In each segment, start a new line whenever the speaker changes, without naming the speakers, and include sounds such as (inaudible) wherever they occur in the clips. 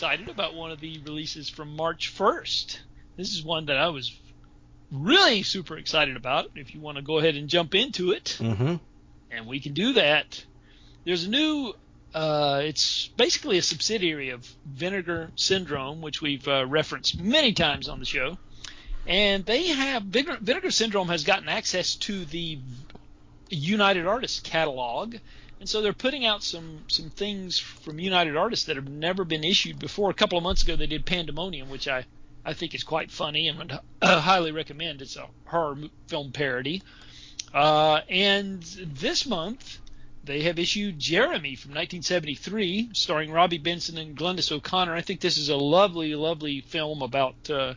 excited about one of the releases from March 1st. This is one that I was really super excited about. If you want to go ahead and jump into it,
Mm-hmm.
and we can do that. There's a new. Uh, it's basically a subsidiary of Vinegar Syndrome, which we've uh, referenced many times on the show. And they have Vinegar, Vinegar Syndrome has gotten access to the United Artists catalog, and so they're putting out some some things from United Artists that have never been issued before. A couple of months ago, they did Pandemonium, which I I think is quite funny and would uh, highly recommend. It's a horror film parody. Uh, and this month, they have issued Jeremy from 1973, starring Robby Benson and Glynis O'Connor. I think this is a lovely, lovely film about uh,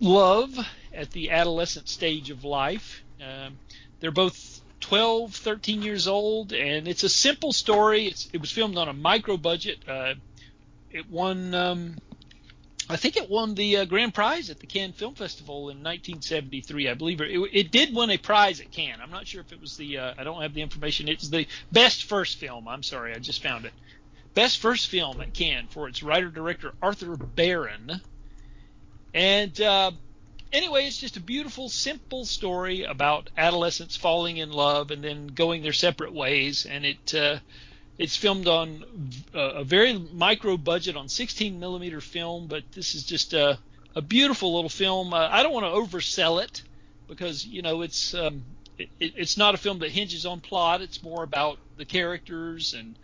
love at the adolescent stage of life. Um, they're both 12, 13 years old, and it's a simple story. It's, it was filmed on a micro budget. Uh, it won, um, I think it won the uh, grand prize at the Cannes Film Festival in 1973. I believe it, it did win a prize at Cannes. I'm not sure if it was the, uh, I don't have the information. It's the best first film. I'm sorry, I just found it. Best first film at Cannes for its writer director Arthur Barron. And uh, anyway, it's just a beautiful, simple story about adolescents falling in love and then going their separate ways. And it uh, it's filmed on a, a very micro budget on 16 millimeter film, but this is just a, a beautiful little film. Uh, I don't want to oversell it because you know it's um, it, it's not a film that hinges on plot. It's more about the characters and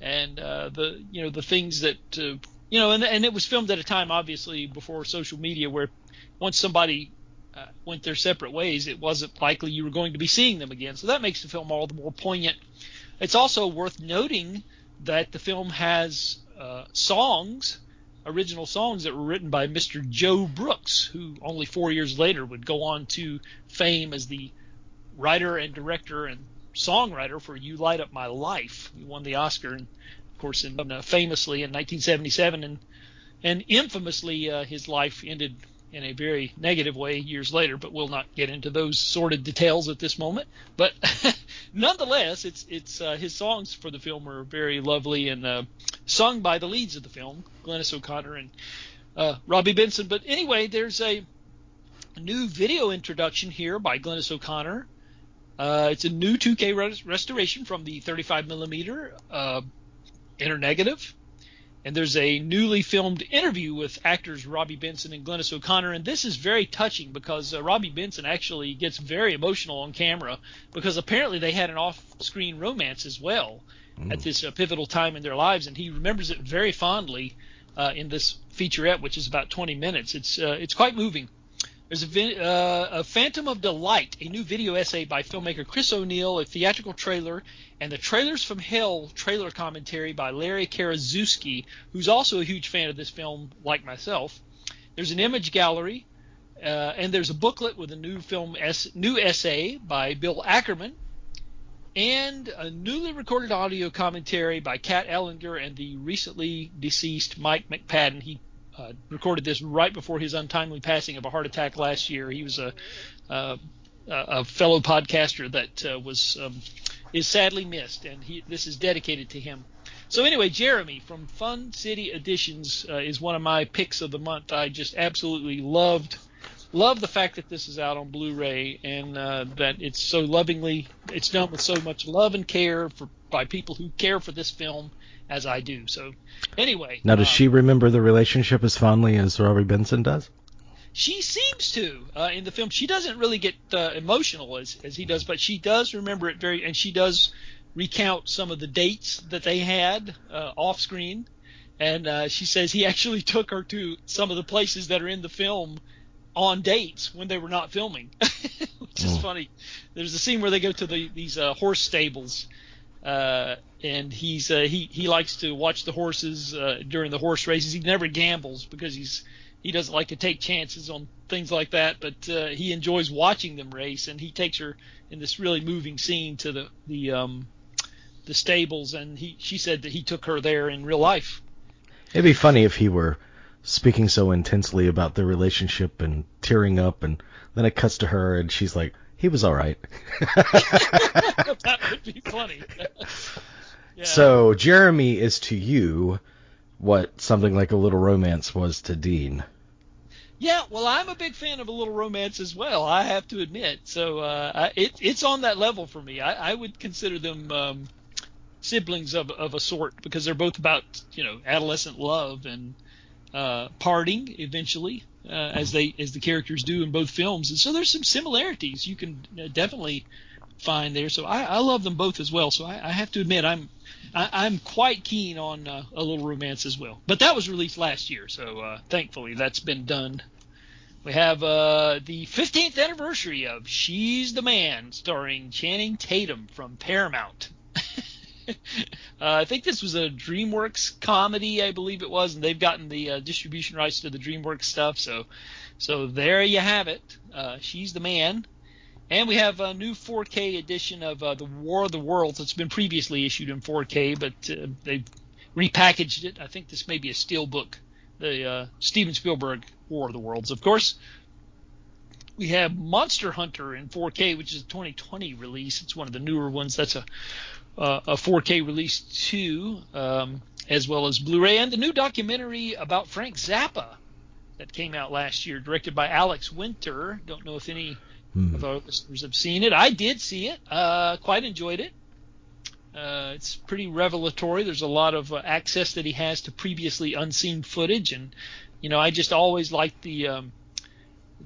and uh, the you know the things that uh, you know and and it was filmed at a time obviously before social media where once somebody uh, went their separate ways, it wasn't likely you were going to be seeing them again. So that makes the film all the more poignant. It's also worth noting that the film has uh, songs, original songs that were written by Mr. Joe Brooks, who only four years later would go on to fame as the writer and director and songwriter for "You Light Up My Life." He won the Oscar, and of course, in, uh, famously in 1977, and and infamously, uh, his life ended in a very negative way years later. But we'll not get into those sordid details at this moment. But (laughs) nonetheless, it's it's uh, his songs for the film are very lovely and uh, sung by the leads of the film, Glynis O'Connor and uh, Robby Benson. But anyway, there's a new video introduction here by Glynis O'Connor. Uh, it's a new 2K res- restoration from the 35 millimeter uh, inner negative. And there's a newly filmed interview with actors Robby Benson and Glynis O'Connor, and this is very touching because uh, Robby Benson actually gets very emotional on camera because apparently they had an off-screen romance as well at this uh, pivotal time in their lives, and he remembers it very fondly uh, in this featurette, which is about 20 minutes. It's uh, it's quite moving. There's a, uh, a Phantom of Delight, a new video essay by filmmaker Chris O'Neill, a theatrical trailer, and the Trailers from Hell trailer commentary by Larry Karaszewski, who's also a huge fan of this film, like myself. There's an image gallery, uh, and there's a booklet with a new film es- new essay by Bill Ackerman, and a newly recorded audio commentary by Kat Ellinger and the recently deceased Mike McPadden. He uh, recorded this right before his untimely passing of a heart attack last year. He was a uh, a fellow podcaster that uh, was um, is sadly missed, and he, this is dedicated to him. So anyway, Jeremy from Fun City Editions uh, is one of my picks of the month. I just absolutely loved love the fact that this is out on Blu-ray and uh, that it's so lovingly it's done with so much love and care for by people who care for this film as I do. So anyway,
Now, does
uh,
she remember the relationship as fondly as Robby Benson does?
She seems to uh, in the film. She doesn't really get uh, emotional as as he does, but she does remember it very, and she does recount some of the dates that they had uh, off screen. And uh, she says he (laughs) actually took her to some of the places that are in the film on dates when they were not filming, (laughs) which is
Mm.
funny. There's a scene where they go to the, these uh, horse stables, uh, and he's uh, he he likes to watch the horses uh, during the horse races. He never gambles because he's he doesn't like to take chances on things like that, but uh, he enjoys watching them race. And he takes her in this really moving scene to the the um, the stables, and he she said that he took her there in real life.
It'd be funny if he were speaking so intensely about their relationship and tearing up, and then it cuts to her and she's like, "He was all right." (laughs) (laughs)
that would be funny. (laughs) yeah.
So Jeremy is to you what something like a little romance was to Dean.
Yeah, well, I'm a big fan of a little romance as well. I have to admit. So uh, it, it's on that level for me. I, I would consider them um, siblings of of a sort because they're both about you know adolescent love and uh, parting eventually, uh, as they as the characters do in both films. And so there's some similarities you can uh, definitely find there. So I, I love them both as well. So I, I have to admit I'm I, am quite keen on uh, a little romance as well. But that was released last year, so uh, thankfully that's been done. We have uh, the 15th anniversary of She's the Man, starring Channing Tatum from Paramount. (laughs) uh, I think this was a DreamWorks comedy, I believe it was, and they've gotten the uh, distribution rights to the DreamWorks stuff. So, so there you have it. Uh, She's the Man, and we have a new 4K edition of uh, the War of the Worlds. It's been previously issued in 4K, but uh, they've repackaged it. I think this may be a steelbook. The uh, Steven Spielberg War of the Worlds, of course. We have Monster Hunter in 4K, which is a 2020 release. It's one of the newer ones. That's a uh, a 4K release too, um, as well as Blu-ray, and the new documentary about Frank Zappa that came out last year, directed by Alex Winter. Don't know if any hmm. of our listeners have seen it. I did see it. Uh, quite enjoyed it. Uh, it's pretty revelatory. There's a lot of uh, access that he has to previously unseen footage, and you know, I just always liked the um,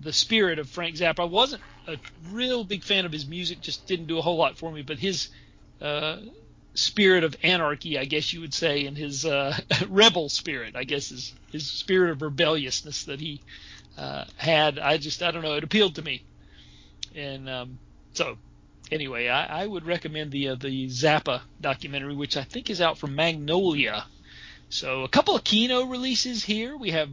the spirit of Frank Zappa. I wasn't a real big fan of his music; just didn't do a whole lot for me. But his uh, spirit of anarchy, I guess you would say, and his uh, (laughs) rebel spirit, I guess, is his spirit of rebelliousness that he uh, had. I just, I don't know, it appealed to me, and um, so anyway, I, I, would recommend the uh, the Zappa documentary, which I think is out from Magnolia so a couple of Kino releases here. We have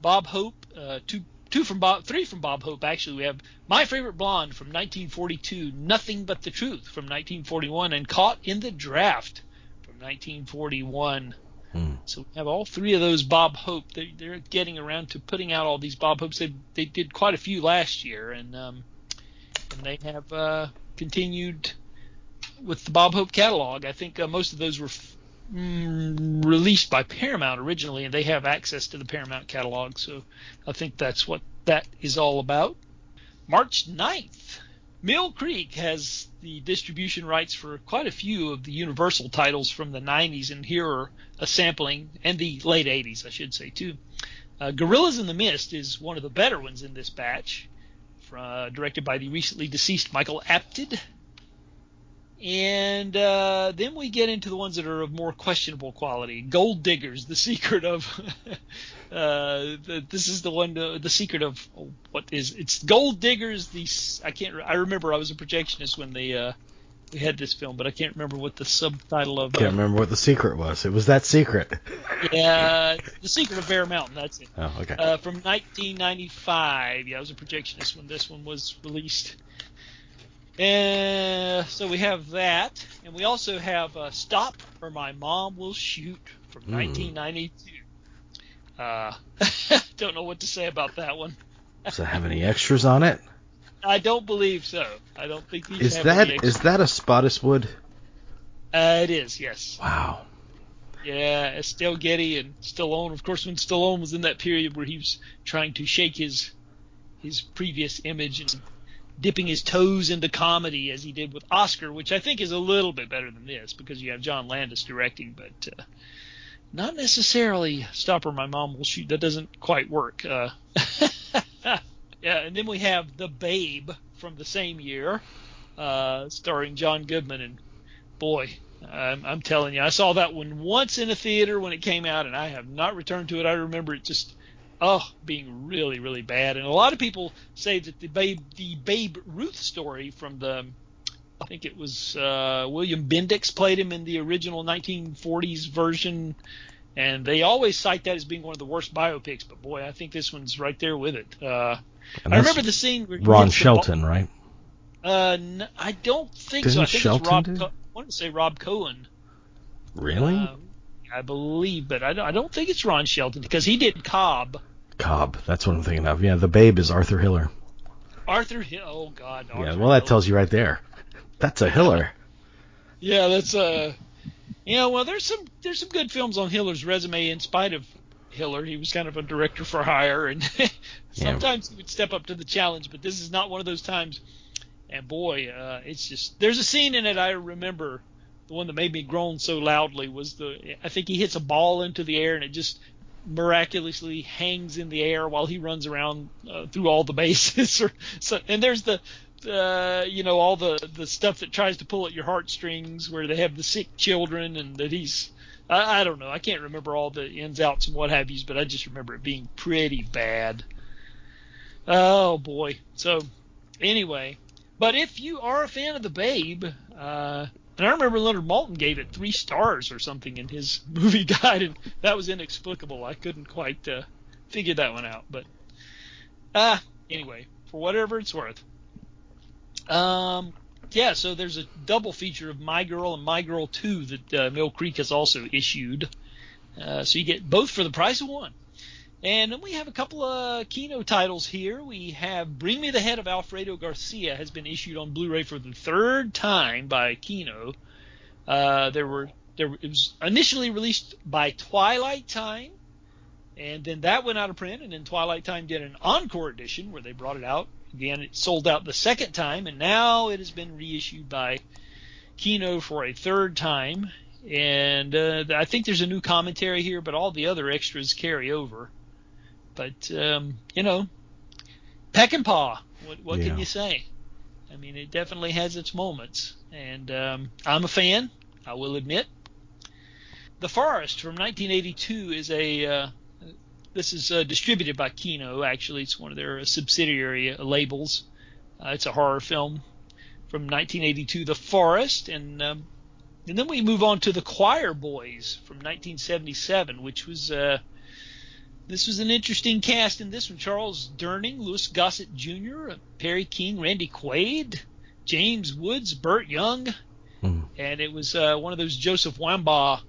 Bob Hope, uh, two two from Bob, three from Bob Hope actually. We have My Favorite Blonde from 1942, Nothing But the Truth from 1941, and Caught in the Draft from 1941. Hmm. So we have all three of those Bob Hope. They, they're getting around to putting out all these Bob Hopes. They they did quite a few last year, and um, and they have uh, continued with the Bob Hope catalog. I think uh, most of those were mm, released by Paramount originally, and they have access to the Paramount catalog. So I think that's what that is all about. March 9th, Mill Creek has the distribution rights for quite a few of the Universal titles from the 90s, and here are a sampling, and the late 80s, I should say, too. Uh, Gorillas in the Mist is one of the better ones in this batch, uh, directed by the recently deceased Michael Apted. And uh, then we get into the ones that are of more questionable quality. Gold Diggers, the secret of. (laughs) uh, the, this is the one, uh, the secret of oh, what is it's Gold Diggers. The I can't. I remember I was a projectionist when they uh, we had this film, but I can't remember what the subtitle of.
I can't uh, remember what the secret was. It was that secret. (laughs)
yeah, the secret of Bear Mountain. That's it.
Oh, okay.
Uh, from 1995. Yeah, I was a projectionist when this one was released. And so we have that, and we also have uh, "Stop or My Mom Will Shoot" from mm. 1992. Uh, (laughs) don't know what to say about that one.
Does it have any extras on it?
I don't believe so. I don't think these.
Is that is that a Spottiswoode?
Uh, it is. Yes.
Wow.
Yeah, Estelle Getty and Stallone. Of course, when Stallone was in that period where he was trying to shake his his previous image and dipping his toes into comedy as he did with Oscar, which I think is a little bit better than this because you have John Landis directing, but uh, not necessarily Stop or My Mom Will Shoot. That doesn't quite work. Uh, (laughs) yeah, and then we have The Babe from the same year, uh, starring John Goodman, and boy, I'm, I'm telling you, I saw that one once in a theater when it came out, and I have not returned to it. I remember it just oh, being really, really bad. And a lot of people say that the Babe, the Babe Ruth story from the, I think it was uh, William Bendix played him in the original 1940s version, and they always cite that as being one of the worst biopics. But boy, I think this one's right there with it. Uh, I remember the scene. Where
Ron Shelton, ball- right?
Uh, n- I don't think
Didn't
so. I think
Shelton
it's Rob. Co- I want to say Rob Cohen.
Really?
Uh, I believe, but I don't, I don't think it's Ron Shelton because he did Cobb.
Cobb. That's what I'm thinking of. Yeah, the babe is Arthur Hiller.
Arthur Hill. Oh God. Arthur
yeah. Well, that
Hiller.
tells you right there. That's a Hiller.
Yeah, that's uh. Yeah, well, there's some there's some good films on Hiller's resume in spite of Hiller. He was kind of a director for hire, and (laughs) sometimes yeah. he would step up to the challenge. But this is not one of those times. And boy, uh, it's just there's a scene in it I remember. The one that made me groan so loudly was the I think he hits a ball into the air and it just miraculously hangs in the air while he runs around uh, through all the (laughs) bases. or, so, and there's the uh, you know all the the stuff that tries to pull at your heartstrings, where they have the sick children, and that he's I, I don't know. I can't remember all the ins outs and what have yous, but I just remember it being pretty bad. Oh boy. So anyway, but if you are a fan of the Babe, uh, and I remember Leonard Maltin gave it three stars or something in his (laughs) movie guide, and that was inexplicable. I couldn't quite uh, figure that one out. But uh, anyway, for whatever it's worth. Um, yeah, so there's a double feature of My Girl and My Girl 2 that uh, Mill Creek has also issued. Uh, so you get both for the price of one. And then we have a couple of Kino titles here. We have Bring Me the Head of Alfredo Garcia has been issued on Blu-ray for the third time by Kino. Uh, there were there it was initially released by Twilight Time, and then that went out of print, and then Twilight Time did an encore edition where they brought it out again. It sold out the second time, and now it has been reissued by Kino for a third time. And uh, I think there's a new commentary here, but all the other extras carry over. But um, you know, Peckinpah. What, what yeah. can you say? I mean, it definitely has its moments, and um, I'm a fan. I will admit. The Forest from 1982 is a. Uh, this is uh, distributed by Kino. Actually, it's one of their subsidiary labels. Uh, it's a horror film from 1982, The Forest, and um, and then we move on to The Choir Boys from 1977, which was uh, this was an interesting cast in this one. Charles Durning, Louis Gossett Jr., Perry King, Randy Quaid, James Woods, Burt Young, mm. and it was uh, one of those Joseph Wambaugh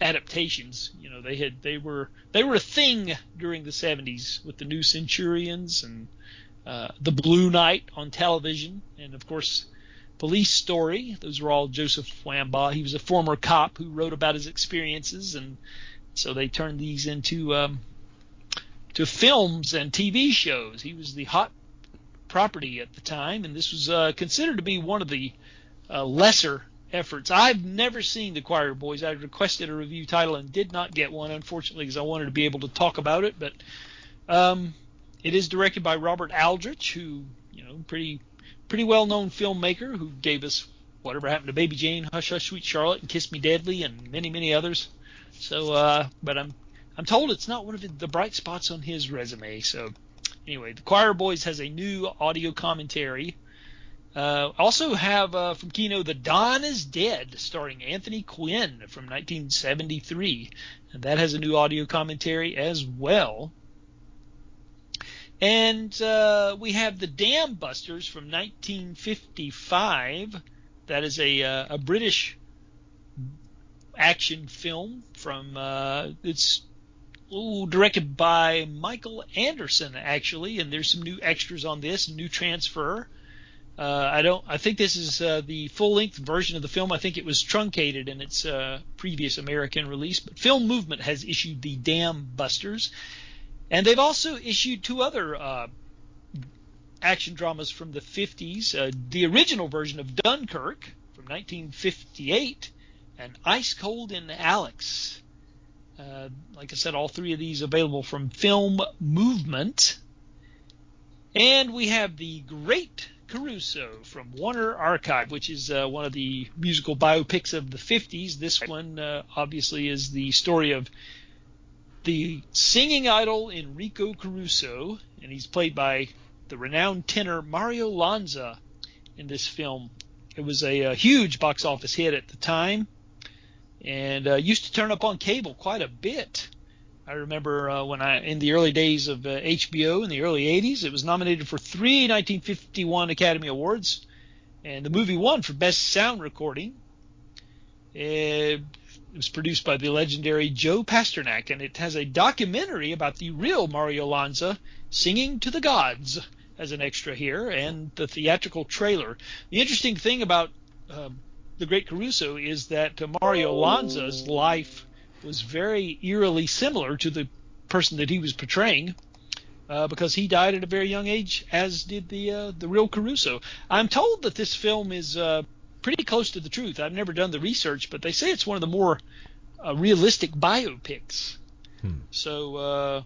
adaptations. You know, they had they were they were a thing during the 70s with the New Centurions and uh, the Blue Knight on television, and of course. Police Story. Those were all Joseph Wambaugh. He was a former cop who wrote about his experiences, and so they turned these into um, to films and TV shows. He was the hot property at the time, and this was uh, considered to be one of the uh, lesser efforts. I've never seen The Choir Boys. I requested a review title and did not get one, unfortunately, because I wanted to be able to talk about it. But um, it is directed by Robert Aldrich, who you know, pretty pretty well known filmmaker who gave us Whatever Happened to Baby Jane, Hush Hush Sweet Charlotte, and Kiss Me Deadly, and many many others. So, uh, but I'm I'm told it's not one of the bright spots on his resume. So, anyway, the Choir Boys has a new audio commentary. Uh, also have uh, from Kino The Don is Dead, starring Anthony Quinn from 1973. And that has a new audio commentary as well. And uh, we have The Dam Busters from 1955. That is a, uh, a British action film from uh, it's Ooh, directed by Michael Anderson, actually, and there's some new extras on this, new transfer. Uh, I don't. I think this is uh, the full-length version of the film. I think it was truncated in its uh, previous American release. But Film Movement has issued the Dam Busters, and they've also issued two other uh, action dramas from the 50s: uh, the original version of Dunkirk from 1958, and Ice Cold in Alex like I said, all three of these available from Film Movement. And we have the Great Caruso from Warner Archive, which is uh, one of the musical biopics of the 50s. This one, uh, obviously, is the story of the singing idol Enrico Caruso, and he's played by the renowned tenor Mario Lanza in this film. It was a, a huge box office hit at the time and uh, used to turn up on cable quite a bit. I remember uh, when I, in the early days of uh, HBO in the early 80s, it was nominated for three 1951 Academy Awards, and the movie won for Best Sound Recording. It was produced by the legendary Joe Pasternak, and it has a documentary about the real Mario Lanza singing to the gods as an extra here, and the theatrical trailer. The interesting thing about um, the Great Caruso is that uh, Mario Lanza's life was very eerily similar to the person that he was portraying. Uh, because he died at a very young age, as did the uh, the real Caruso. I'm told that this film is uh, pretty close to the truth. I've never done the research, but they say it's one of the more uh, realistic biopics. Hmm. So uh,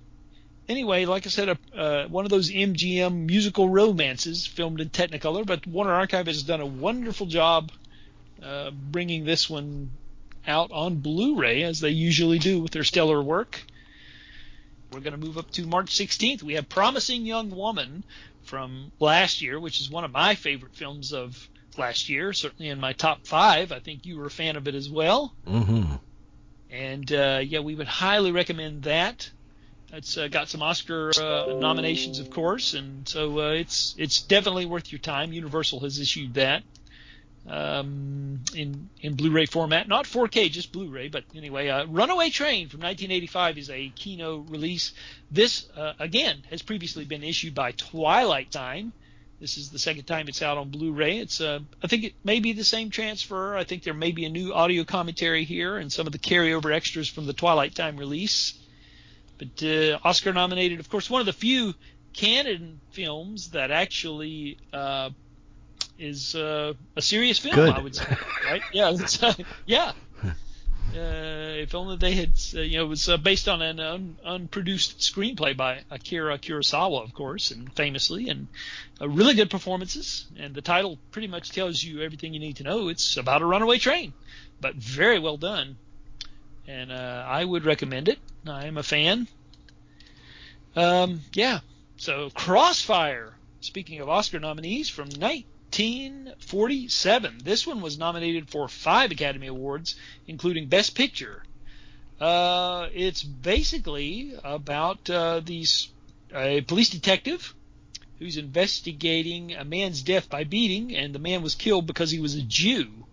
anyway, like I said, uh, one of those MGM musical romances filmed in Technicolor, but Warner Archive has done a wonderful job uh, bringing this one out on Blu-ray as they usually do with their stellar work. We're going to move up to March 16th. We have Promising Young Woman from last year, which is one of my favorite films of last year, certainly in my top five. I think you were a fan of it as well.
Mm-hmm.
And uh, yeah, we would highly recommend that. It's uh, got some Oscar uh, nominations, of course, and so uh, it's it's definitely worth your time. Universal has issued that um, in in Blu-ray format, not 4K, just Blu-ray. But anyway, uh, Runaway Train from 1985 is a Kino release. This uh, again has previously been issued by Twilight Time. This is the second time it's out on Blu-ray. It's uh, I think it may be the same transfer. I think there may be a new audio commentary here and some of the carryover extras from the Twilight Time release. But uh, Oscar nominated, of course, one of the few Cannon films that actually uh, is uh, a serious film.
Good.
I would say, right? Yeah, (laughs) uh, yeah. Uh, if only they had, uh, you know, it was uh, based on an un- unproduced screenplay by Akira Kurosawa, of course, and famously, and uh, really good performances. And the title pretty much tells you everything you need to know. It's about a runaway train, but very well done. And uh, I would recommend it. I am a fan. Um, yeah. So Crossfire. Speaking of Oscar nominees from 1947, this one was nominated for five Academy Awards, including Best Picture. Uh, it's basically about uh, these a police detective who's investigating a man's death by beating, and the man was killed because he was a Jew.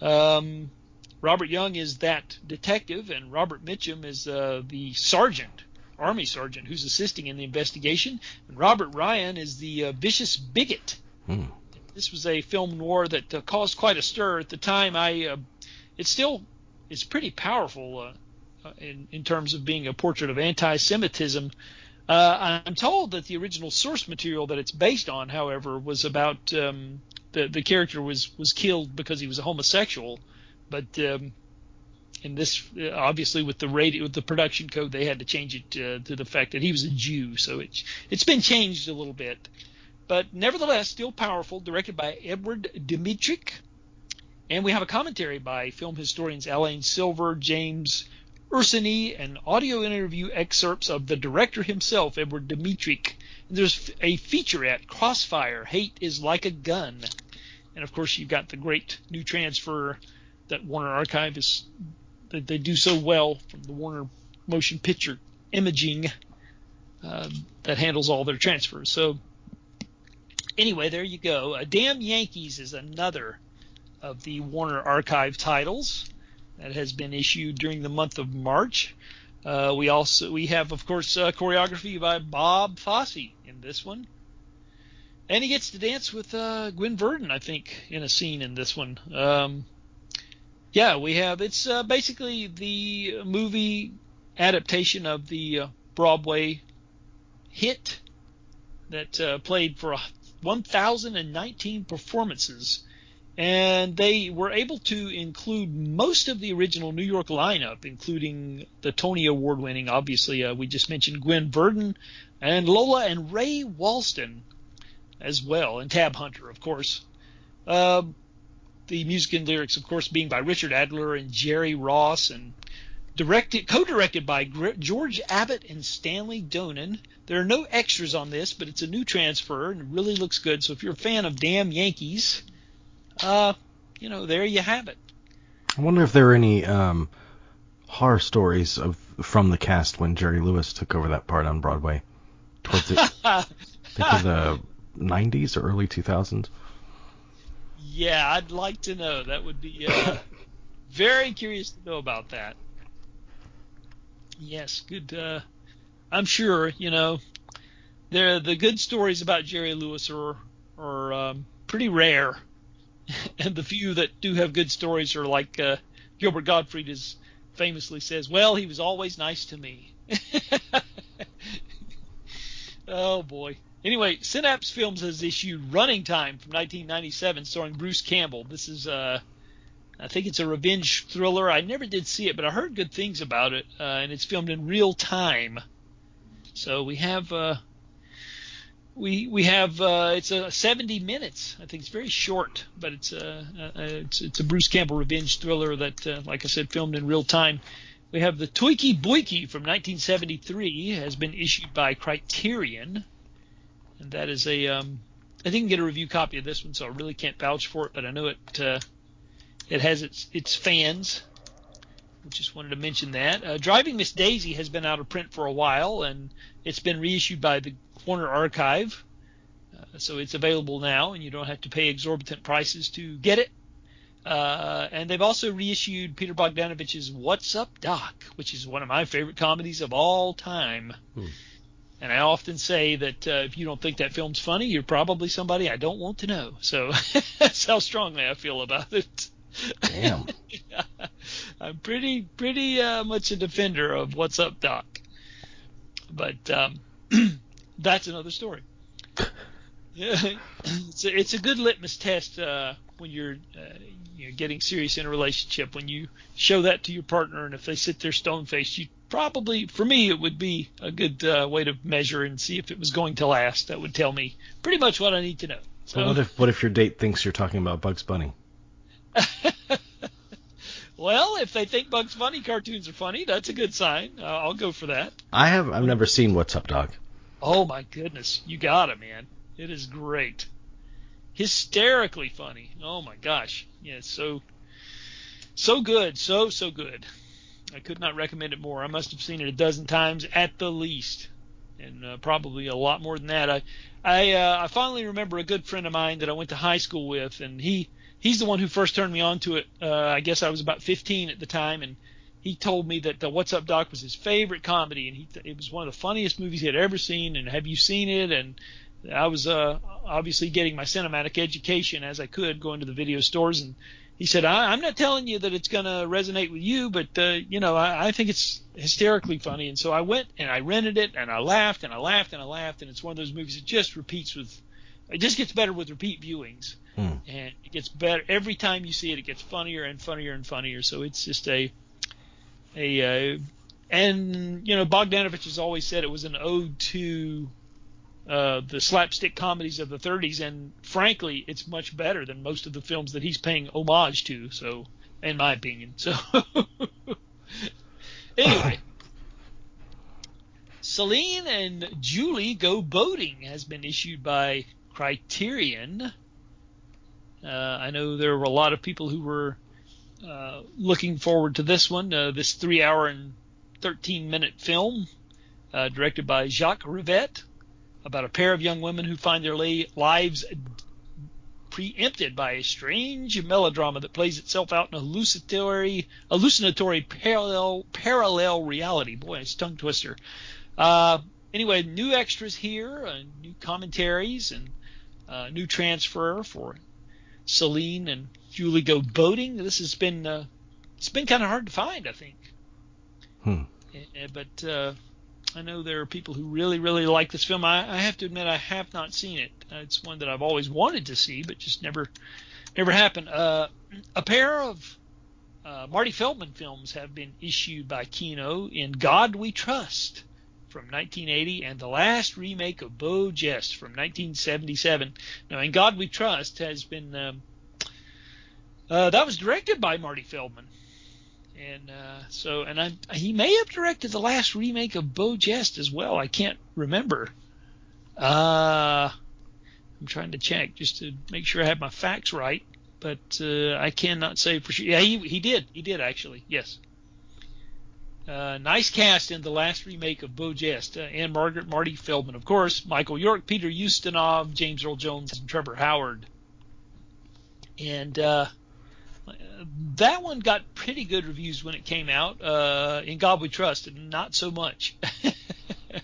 Um, Robert Young is that detective, and Robert Mitchum is uh, the sergeant army sergeant who's assisting in the investigation, and Robert Ryan is the uh, vicious bigot.
Hmm.
This was a film noir that uh, caused quite a stir at the time. I uh, it's still it's pretty powerful uh, uh, in in terms of being a portrait of anti-Semitism. Uh, I'm told that the original source material that it's based on, however, was about um, the the character was was killed because he was a homosexual, but um, in this obviously with the radio with the production code they had to change it uh, to the fact that he was a Jew so it's it's been changed a little bit but nevertheless still powerful directed by Edward Dmytryk. And we have a commentary by film historians Alain Silver James Ursini and audio interview excerpts of the director himself Edward Dmytryk. And there's a featurette Crossfire Hate is like a gun. And of course you've got the great new transfer that Warner Archive is that they do so well from the Warner Motion Picture Imaging uh, that handles all their transfers. So anyway, there you go. Uh, Damn Yankees is another of the Warner Archive titles that has been issued during the month of March. Uh, we also we have of course uh, choreography by Bob Fosse in this one, and he gets to dance with uh, Gwen Verdon, I think, in a scene in this one. Um, yeah, we have. It's uh, basically the movie adaptation of the uh, Broadway hit that played for 1,019 performances, and they were able to include most of the original New York lineup, including the Tony Award-winning, obviously uh, we just mentioned Gwen Verdon, and Lola and Ray Walston as well, and Tab Hunter, of course. Uh, the music and lyrics, of course, being by Richard Adler and Jerry Ross, and directed, co-directed by George Abbott and Stanley Donen. There are no extras on this, but it's a new transfer and it really looks good. So if you're a fan of Damn Yankees, uh, you know, there you have it.
I wonder if there are any um, horror stories of from the cast when Jerry Lewis took over that part on Broadway towards the, (laughs) the 90s or early 2000s.
Yeah, I'd like to know. That would be uh, (coughs) very curious to know about that. Yes, good. Uh, I'm sure you know. The good stories about Jerry Lewis are are um, pretty rare (laughs) and the few that do have good stories are like uh, Gilbert Gottfried is famously says, "Well, he was always nice to me." (laughs) oh boy. Anyway, Synapse Films has issued Running Time from 1997, starring Bruce Campbell. This is, uh, I think it's a revenge thriller. I never did see it, but I heard good things about it, uh, and it's filmed in real time. So we have, uh, we we have uh, it's a 70 minutes. I think it's very short, but it's a, a it's, it's a Bruce Campbell revenge thriller that, uh, like I said, filmed in real time. We have the Touki Bouki from 1973 has been issued by Criterion, and that is a um, I didn't get a review copy of this one, so I really can't vouch for it, but I know it uh, it has its its fans. Just wanted to mention that. Uh, Driving Miss Daisy has been out of print for a while, and it's been reissued by the Warner Archive, uh, so it's available now, and you don't have to pay exorbitant prices to get it. Uh, and they've also reissued Peter Bogdanovich's What's Up Doc, which is one of my favorite comedies of all time. Hmm. And I often say that uh, if you don't think that film's funny, you're probably somebody I don't want to know. So (laughs) that's how strongly I feel about it.
Damn. (laughs)
I'm pretty pretty uh, much a defender of What's Up Doc, but um, (clears throat) that's another story. (laughs) Yeah, (clears throat) it's a, it's a good litmus test uh, when you're uh, you know, getting serious in a relationship. When you show that to your partner, and if they sit there stone faced, you probably, for me, it would be a good uh, way to measure and see if it was going to last. That would tell me pretty much what I need to know.
So, well, what if what if your date thinks you're talking about Bugs Bunny? (laughs)
well, if they think Bugs Bunny cartoons are funny, that's a good sign. Uh, I'll go for that.
I have I've never seen What's Up, Dog.
Oh my goodness, you got it, man. It is great. Hysterically funny. Oh my gosh. Yeah, so so good, so so good. I could not recommend it more. I must have seen it a dozen times at the least, and uh, probably a lot more than that. I I uh, I finally remember a good friend of mine that I went to high school with, and he he's the one who first turned me on to it. Uh, I guess I was about 15 at the time, and he told me that the What's Up Doc was his favorite comedy, and he it was one of the funniest movies he had ever seen. And have you seen it? And I was uh, obviously getting my cinematic education as I could, going to the video stores, and he said, I, am not telling you that it's going to resonate with you, but uh, you know, I, I think it's hysterically funny. And so I went and I rented it, and I laughed and I laughed and I laughed, and it's one of those movies that just repeats with, it just gets better with repeat viewings,
hmm.
and it gets better every time you see it. It gets funnier and funnier and funnier. So it's just a a uh, and you know Bogdanovich has always said it was an ode to uh, the slapstick comedies of the 30s, and frankly, it's much better than most of the films that he's paying homage to. So, in my opinion, so (laughs) anyway. (sighs) Celine and Julie Go Boating has been issued by Criterion. Uh, I know there were a lot of people who were uh, looking forward to this one, uh, this three hour and 13 minute film uh, directed by Jacques Rivette about a pair of young women who find their lives preempted by a strange melodrama that plays itself out in a hallucinatory, hallucinatory parallel parallel reality. Boy, it's tongue twister. Uh, anyway, new extras here, uh, new commentaries, and uh, new transfer for Celine and Julie go boating. This has been uh, it's been kind of hard to find, I think.
Hmm.
But uh, I know there are people who really, really like this film. I, I have to admit, I have not seen it. Uh, it's one that I've always wanted to see, but just never, never happened. Uh, a pair of uh, Marty Feldman films have been issued by Kino in God We Trust from 1980 and the last remake of Beau Geste from 1977. Now, In God We Trust has been um, uh, that was directed by Marty Feldman, and uh, so and I, he may have directed the last remake of Beau Geste as well. I can't remember. Uh, I'm trying to check just to make sure I have my facts right, but uh, I cannot say for sure. Yeah, he he did. He did actually. Yes. Uh, nice cast in the last remake of Beau Geste. Uh, Ann-Margret, Marty Feldman, of course, Michael York, Peter Ustinov, James Earl Jones, and Trevor Howard. And uh, that one got pretty good reviews when it came out. Uh, in God We Trust, and not so much. I (laughs)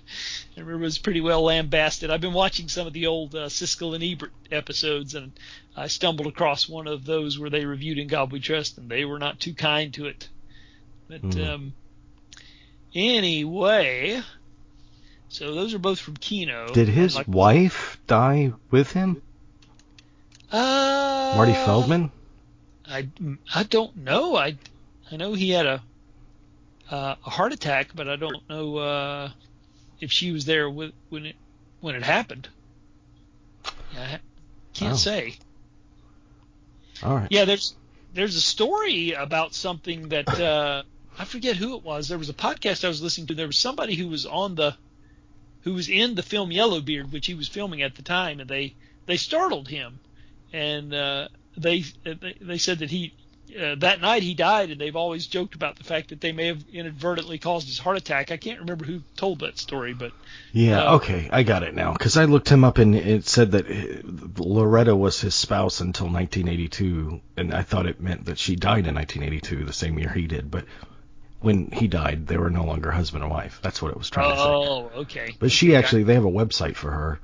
remember it was pretty well lambasted. I've been watching some of the old uh, Siskel and Ebert episodes, and I stumbled across one of those where they reviewed In God We Trust, and they were not too kind to it. But
Mm.
um, anyway, so those are both from Kino.
Did his
Like-
wife die with him?
Uh,
Marty Feldman?
I, I don't know. I I know he had a uh, a heart attack, but I don't know uh, if she was there with, when it when it happened. I can't
Oh.
say.
All right.
Yeah, there's there's a story about something that uh, I forget who it was. There was a podcast I was listening to. There was somebody who was on the who was in the film Yellowbeard, which he was filming at the time, and they they startled him, and uh, they they they said that he. Uh, that night he died, and they've always joked about the fact that they may have inadvertently caused his heart attack. I can't remember who told that story, but
Yeah,
Uh,
okay, I got it now. Because I looked him up and it said that uh, Loretta was his spouse until 1982, and I thought it meant that she died in 1982, the same year he did. But when he died, they were no longer husband and wife. That's what it was trying to say.
oh, okay.
But she actually, they have a website for her.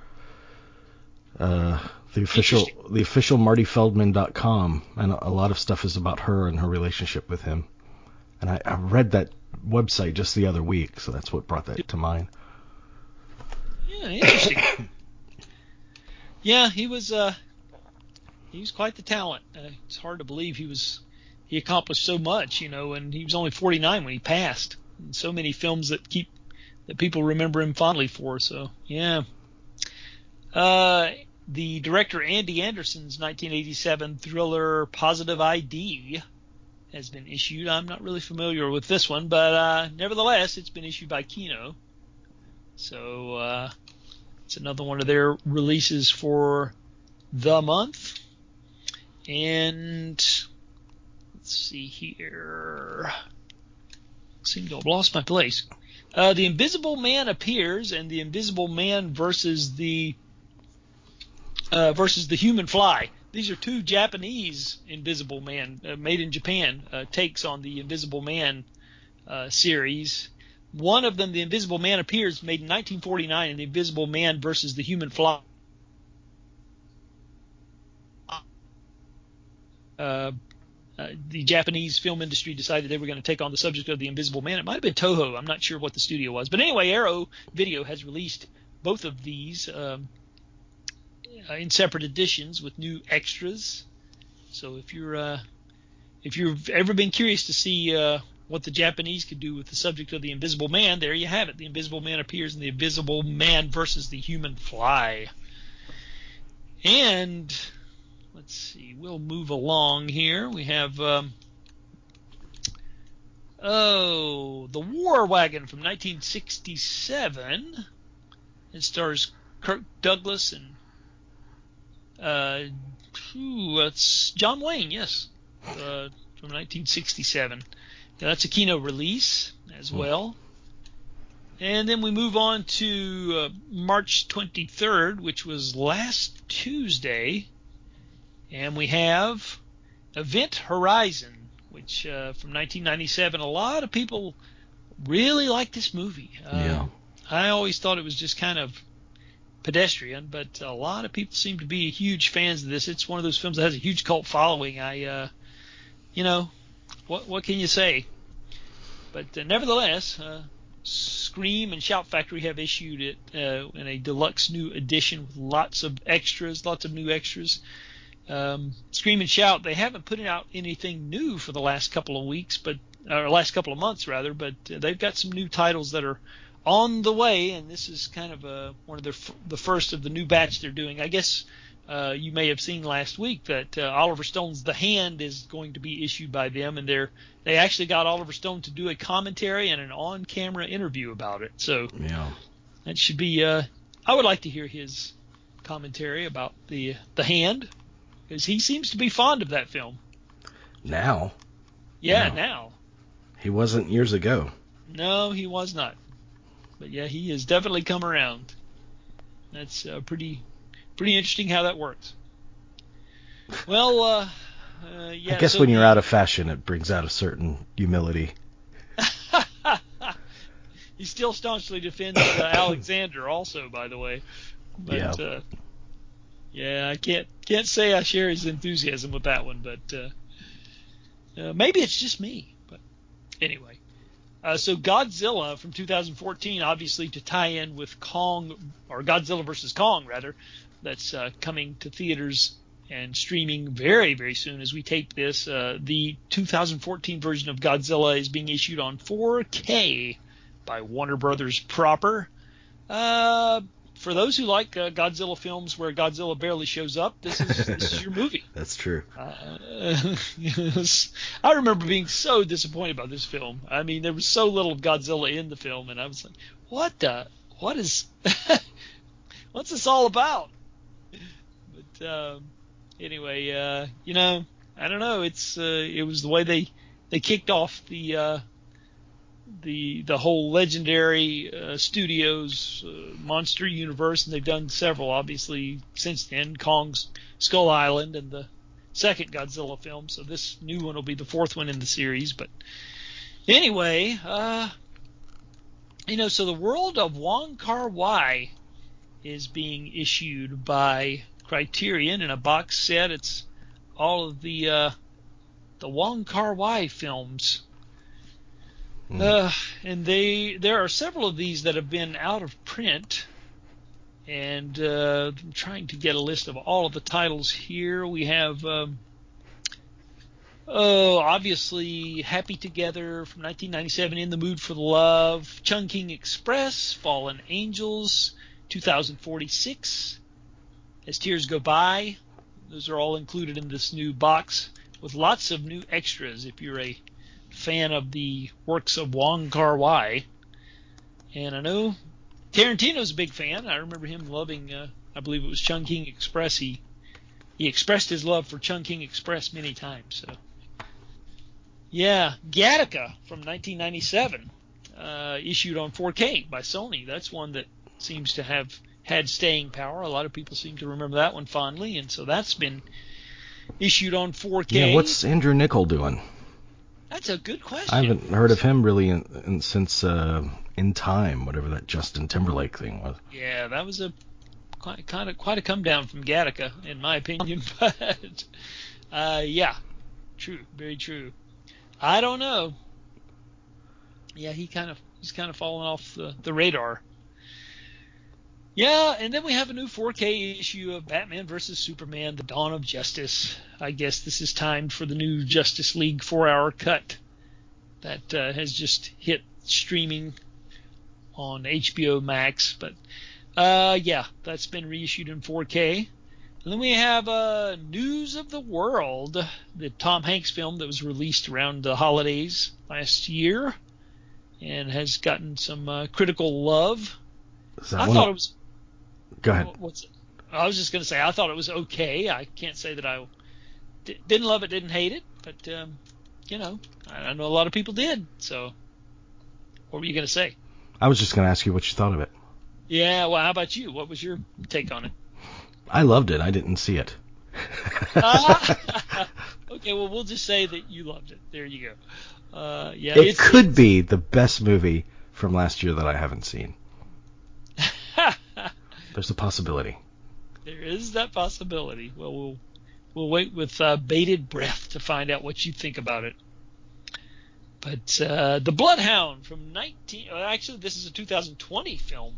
Uh, the official, the official MartyFeldman.com, and a, a lot of stuff is about her and her relationship with him. And I, I read that website just the other week, so that's what brought that to mind.
Yeah, interesting. (coughs) yeah, he was uh he was quite the talent. Uh, it's hard to believe he was he accomplished so much, you know, and he was only 49 when he passed. And so many films that keep that people remember him fondly for. So, yeah. Uh the director Andy Anderson's 1987 thriller Positive ID has been issued. I'm not really familiar with this one, but uh, nevertheless, it's been issued by Kino. So uh, it's another one of their releases for the month. And let's see here. Seem to have lost my place. Uh, the Invisible Man appears, and the Invisible Man versus the uh, versus the Human Fly. These are two Japanese Invisible Man, uh, made in Japan, uh, takes on the Invisible Man uh, series. One of them, The Invisible Man Appears, made in 1949, and The Invisible Man versus the Human Fly. Uh, the Japanese film industry decided they were going to take on the subject of the Invisible Man. It might have been Toho. I'm not sure what the studio was, but anyway, Arrow Video has released both of these um, uh, in separate editions with new extras. So if you're uh, if you've ever been curious to see uh, what the Japanese could do with the subject of the Invisible Man, there you have it. The Invisible Man appears in the Invisible Man versus the Human Fly. And let's see, we'll move along here. We have um, oh, the War Wagon from 1967. It stars Kirk Douglas and uh, ooh, that's John Wayne, yes, uh, from 1967. Now, that's a Kino release as well. And then we move on to uh, March 23rd, which was last Tuesday, and we have Event Horizon, which uh, from 1997. A lot of people really like this movie. Uh,
Yeah.
I always thought it was just kind of pedestrian, but a lot of people seem to be huge fans of this. It's one of those films that has a huge cult following. I, uh, you know, what what can you say? But uh, nevertheless, uh, Scream and Shout Factory have issued it uh, in a deluxe new edition with lots of extras, lots of new extras. Um, Scream and Shout, they haven't put out anything new for the last couple of weeks, but or last couple of months rather, but uh, they've got some new titles that are on the way, and this is kind of uh one of their the first of the new batch they're doing. I guess uh, you may have seen last week that uh, Oliver Stone's The Hand is going to be issued by them, and they're they actually got Oliver Stone to do a commentary and an on-camera interview about it. So
Yeah.
that should be. Uh, I would like to hear his commentary about the The Hand because he seems to be fond of that film.
Now
Yeah,
Wow.
now.
he wasn't years ago.
No, he was not. But yeah, he has definitely come around. That's uh, pretty pretty interesting how that works. Well, uh, uh, yeah.
I guess
so
when you're out of fashion, it brings out a certain humility. (laughs)
he still staunchly defends uh, Alexander, also, by the way. But
Yeah.
Yeah, I can't can't say I share his enthusiasm with that one, but uh, uh, maybe it's just me. But anyway, uh, so Godzilla from 2014, obviously to tie in with Kong or Godzilla versus Kong rather, that's uh, coming to theaters and streaming very very soon as we tape this. Uh, the 2014 version of Godzilla is being issued on 4K by Warner Brothers proper. Uh, for those who like uh, Godzilla films where Godzilla barely shows up, this is this is your movie. (laughs)
That's true.
Uh. (laughs) I remember being so disappointed by this film. I mean, there was so little Godzilla in the film, and I was like, "What the? What is? (laughs) what's this all about?" But um, anyway, uh, you know, I don't know. It's uh, it was the way they they kicked off the uh, the the whole legendary uh, studios uh, monster universe, and they've done several, obviously, since then. Kong's Skull Island and the second Godzilla film. So this new one will be the fourth one in the series. But anyway, uh, you know, so the world of Wong Kar Wai is being issued by Criterion in a box set. It's all of the uh, the Wong Kar Wai films. Uh, and they there are several of these that have been out of print, and uh, I'm trying to get a list of all of the titles here. We have, um, oh, obviously, Happy Together from 1997, In the Mood for Love, Chungking Express, Fallen Angels, 2046, As Tears Go By. Those are all included in this new box with lots of new extras if you're a fan of the works of Wong Kar Wai. And I know Tarantino's a big fan. I remember him loving, uh, I believe it was Chungking Express. He he expressed his love for Chungking Express many times. So yeah, Gattaca from 1997, uh, issued on 4K by Sony. That's one that seems to have had staying power. A lot of people seem to remember that one fondly, and so that's been issued on 4K.
Yeah, what's Andrew Niccol doing?
That's a good question.
I haven't heard of him really in, in, since uh, In Time, whatever that Justin Timberlake thing was.
Yeah, that was a quite kind of quite a come down from Gattaca, in my opinion. (laughs) But uh, yeah, true, very true. I don't know. Yeah, he kind of he's kind of fallen off the, the radar. Yeah, and then we have a new 4K issue of Batman vs Superman: The Dawn of Justice. I guess this is timed for the new Justice League four-hour cut that uh, has just hit streaming on HBO Max. But uh, yeah, that's been reissued in 4K. And then we have uh, News of the World, the Tom Hanks film that was released around the holidays last year, and has gotten some uh, critical love. I thought it was.
Go ahead.
What's I was just going to say I thought it was okay. I can't say that I d- didn't love it, didn't hate it, but um, you know, I, I know a lot of people did. So, what were you going to say?
I was just going to ask you what you thought of it.
Yeah, well, how about you? What was your take on it?
I loved it. I didn't see it. (laughs)
Okay, well, we'll just say that you loved it. There you go. Uh, yeah,
it could be the best movie from last year that I haven't seen. There's a possibility.
there is that possibility. Well, we'll we'll wait with uh, bated breath to find out what you think about it. But uh, the Bloodhound from 19 uh, actually this is a 2020 film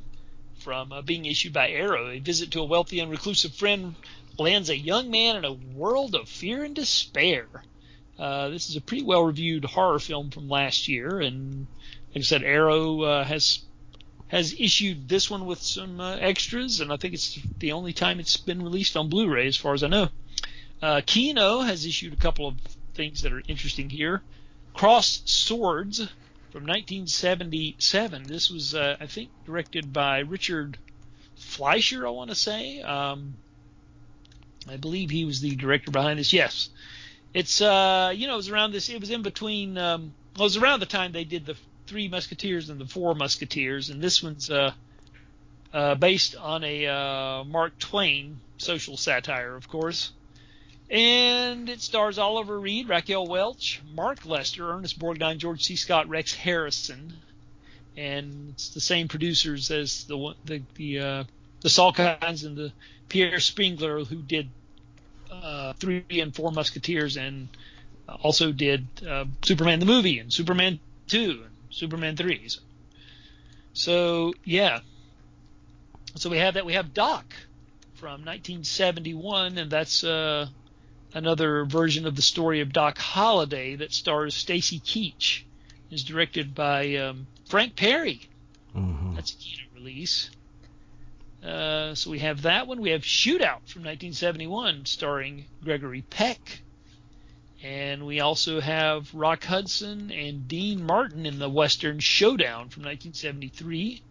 from uh, being issued by Arrow. A visit to a wealthy and reclusive friend lands a young man in a world of fear and despair. Uh, this is a pretty well reviewed horror film from last year, and like I said, Arrow uh, has has issued this one with some uh, extras, and I think it's the only time it's been released on Blu-ray, as far as I know. Uh, Kino has issued a couple of things that are interesting here. Cross Swords from 1977. This was, uh, I think, directed by Richard Fleischer. I want to say. Um, I believe he was the director behind this. Yes, it's uh, you know, it was around this. It was in between. Um, well, it was around the time they did the Three Musketeers and the Four Musketeers, and this one's uh, uh, based on a uh, Mark Twain social satire, of course. And it stars Oliver Reed, Raquel Welch, Mark Lester, Ernest Borgnine, George C. Scott, Rex Harrison. and it's the same producers as the the the uh, the and the Pierre Spengler who did uh, three and four Musketeers and also did uh, Superman the movie and Superman two and Superman three. So, so yeah, so we have that. We have Doc from 1971, and that's uh, another version of the story of Doc Holliday that stars Stacy Keach. Is directed by um, Frank Perry.
hmm
That's a Kino release. Uh, so we have that one. We have Shootout from 1971, starring Gregory Peck. And we also have Rock Hudson and Dean Martin in the Western Showdown from 1973.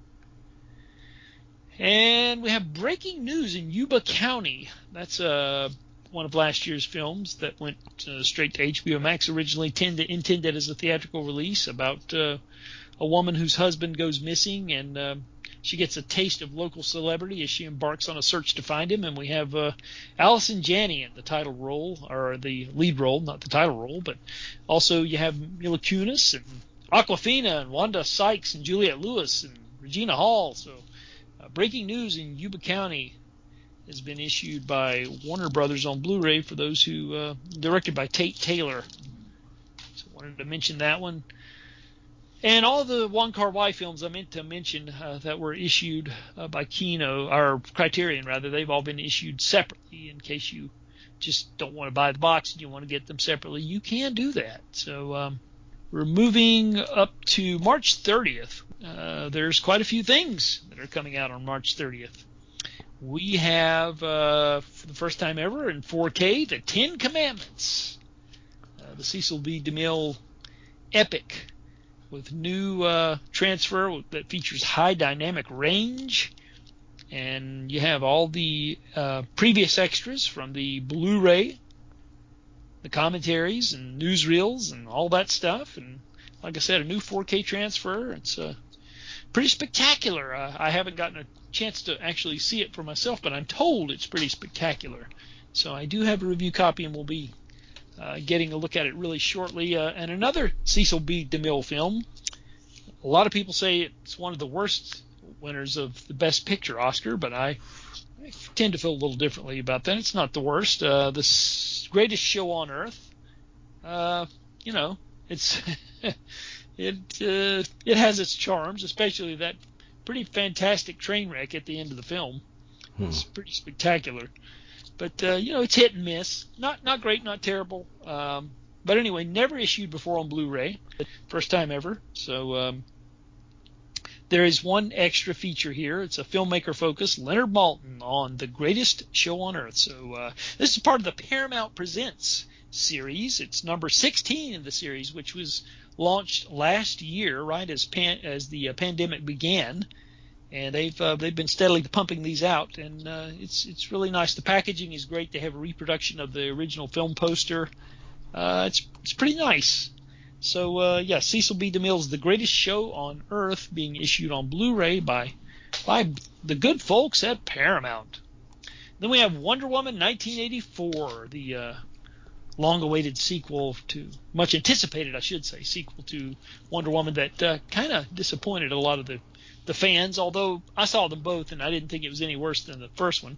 And we have breaking news in Yuba County. That's uh, one of last year's films that went uh, straight to HBO Max, originally tended, intended as a theatrical release about uh, a woman whose husband goes missing and uh, she gets a taste of local celebrity as she embarks on a search to find him. And we have uh, Allison Janney in the title role, or the lead role, not the title role, but also you have Mila Kunis and Awkwafina and Wanda Sykes and Juliette Lewis and Regina Hall. So uh, breaking news in Yuba County has been issued by Warner Brothers on Blu-ray for those who uh, directed by Tate Taylor. So wanted to mention that one. And all the Wong Kar Wai films I meant to mention uh, that were issued uh, by Kino or Criterion rather, they've all been issued separately in case you just don't want to buy the box and you want to get them separately. You can do that. So um, we're moving up to March 30th. Uh, there's quite a few things that are coming out on March 30th. We have, uh, for the first time ever in 4K, the Ten Commandments, uh, the Cecil B. DeMille epic with new uh, transfer that features high dynamic range. And you have all the uh, previous extras from the Blu ray, the commentaries and newsreels and all that stuff. And like I said, a new 4K transfer. It's uh, pretty spectacular. Uh, I haven't gotten a chance to actually see it for myself, but I'm told it's pretty spectacular. So I do have a review copy and we'll be uh, getting a look at it really shortly. Uh, and another Cecil B. DeMille film. A lot of people say it's one of the worst winners of the Best Picture Oscar, but I, I tend to feel a little differently about that. It's not the worst. Uh, the s- greatest show on earth. Uh, you know, it's (laughs) it uh, it has its charms, especially that pretty fantastic train wreck at the end of the film.
Hmm.
It's pretty spectacular. But uh, you know, it's hit and miss. Not not great, not terrible. Um, but anyway, never issued before on Blu-ray, first time ever. So um, there is one extra feature here. It's a filmmaker focus, Leonard Maltin on the greatest show on earth. So uh, this is part of the Paramount Presents series. It's number 16 in the series, which was launched last year, right as pan- as the uh, pandemic began and they've uh, they've been steadily pumping these out, and uh, it's it's really nice. The packaging is great. They have a reproduction of the original film poster. Uh, it's it's pretty nice. So uh, yeah, Cecil B. DeMille's The Greatest Show on Earth being issued on Blu-ray by by the good folks at Paramount. Then we have Wonder Woman 1984, the uh, long-awaited sequel to much anticipated, I should say, sequel to Wonder Woman that uh, kind of disappointed a lot of the the fans, although I saw them both and I didn't think it was any worse than the first one.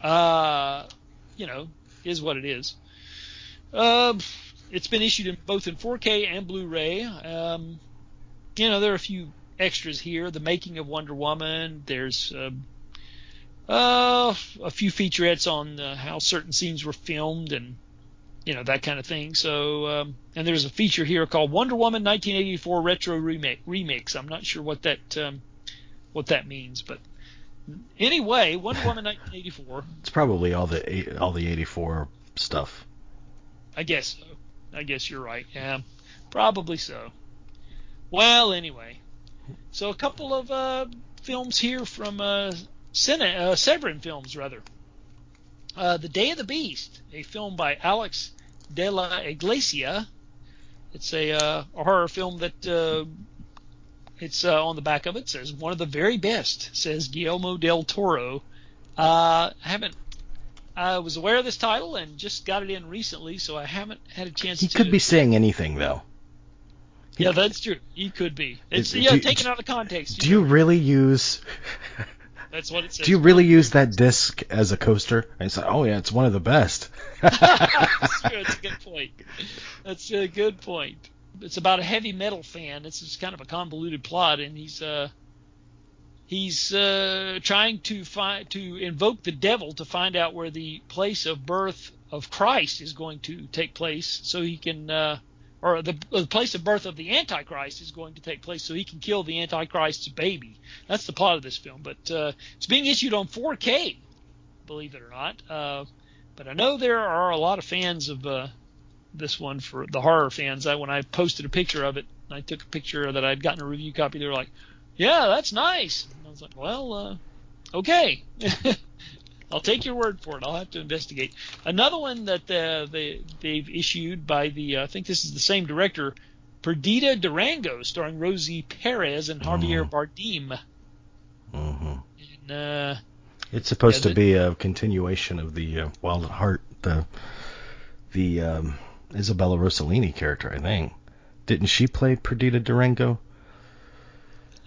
Uh, you know, is what it is. Uh, it's been issued in both in 4K and Blu-ray. Um, you know, there are a few extras here. The making of Wonder Woman. There's um, uh, a few featurettes on uh, how certain scenes were filmed and you know that kind of thing. So, um, and there's a feature here called Wonder Woman 1984 Retro Remake Remix. I'm not sure what that um, what that means, but anyway, Wonder Woman 1984. (laughs)
It's probably all the all the 84 stuff.
I guess so. I guess you're right. Yeah, probably so. Well, anyway, so a couple of uh, films here from uh, uh, Severin Films, rather. Uh, the Day of the Beast, a film by Alex de la Iglesia. It's a, uh, a horror film that uh, it's uh, on the back of it says one of the very best. Says Guillermo del Toro. Uh, I haven't. I was aware of this title and just got it in recently, so I haven't had a chance to
He
to.
could be saying anything though.
Yeah, that's true. He could be. It's
It-
yeah,
do-
taken out of context.
Do you really use (laughs)
That's what it says.
do you really use that disc as a coaster? And say, oh yeah, it's one of the best. (laughs)
That's true. That's a good point. That's a good point. It's about a heavy metal fan. It's just kind of a convoluted plot, and he's uh he's uh trying to find to invoke the devil to find out where the place of birth of Christ is going to take place, so he can uh or the, the place of birth of the Antichrist is going to take place, so he can kill the Antichrist's baby. That's the plot of this film. But uh, it's being issued on 4K, believe it or not. Uh, but I know there are a lot of fans of uh, this one for the horror fans. I when I posted a picture of it, I took a picture that I'd gotten a review copy. They were like, "Yeah, that's nice." And I was like, "Well, uh, okay." (laughs) I'll take your word for it. I'll have to investigate. Another one that uh, they they've issued by the uh, I think this is the same director, Perdita Durango, starring Rosie Perez and Javier Bardem.
hmm
And, uh,
It's supposed
Yeah,
to be a continuation of the uh, Wild at Heart, the the um, Isabella Rossellini character, I think. Didn't she play Perdita Durango?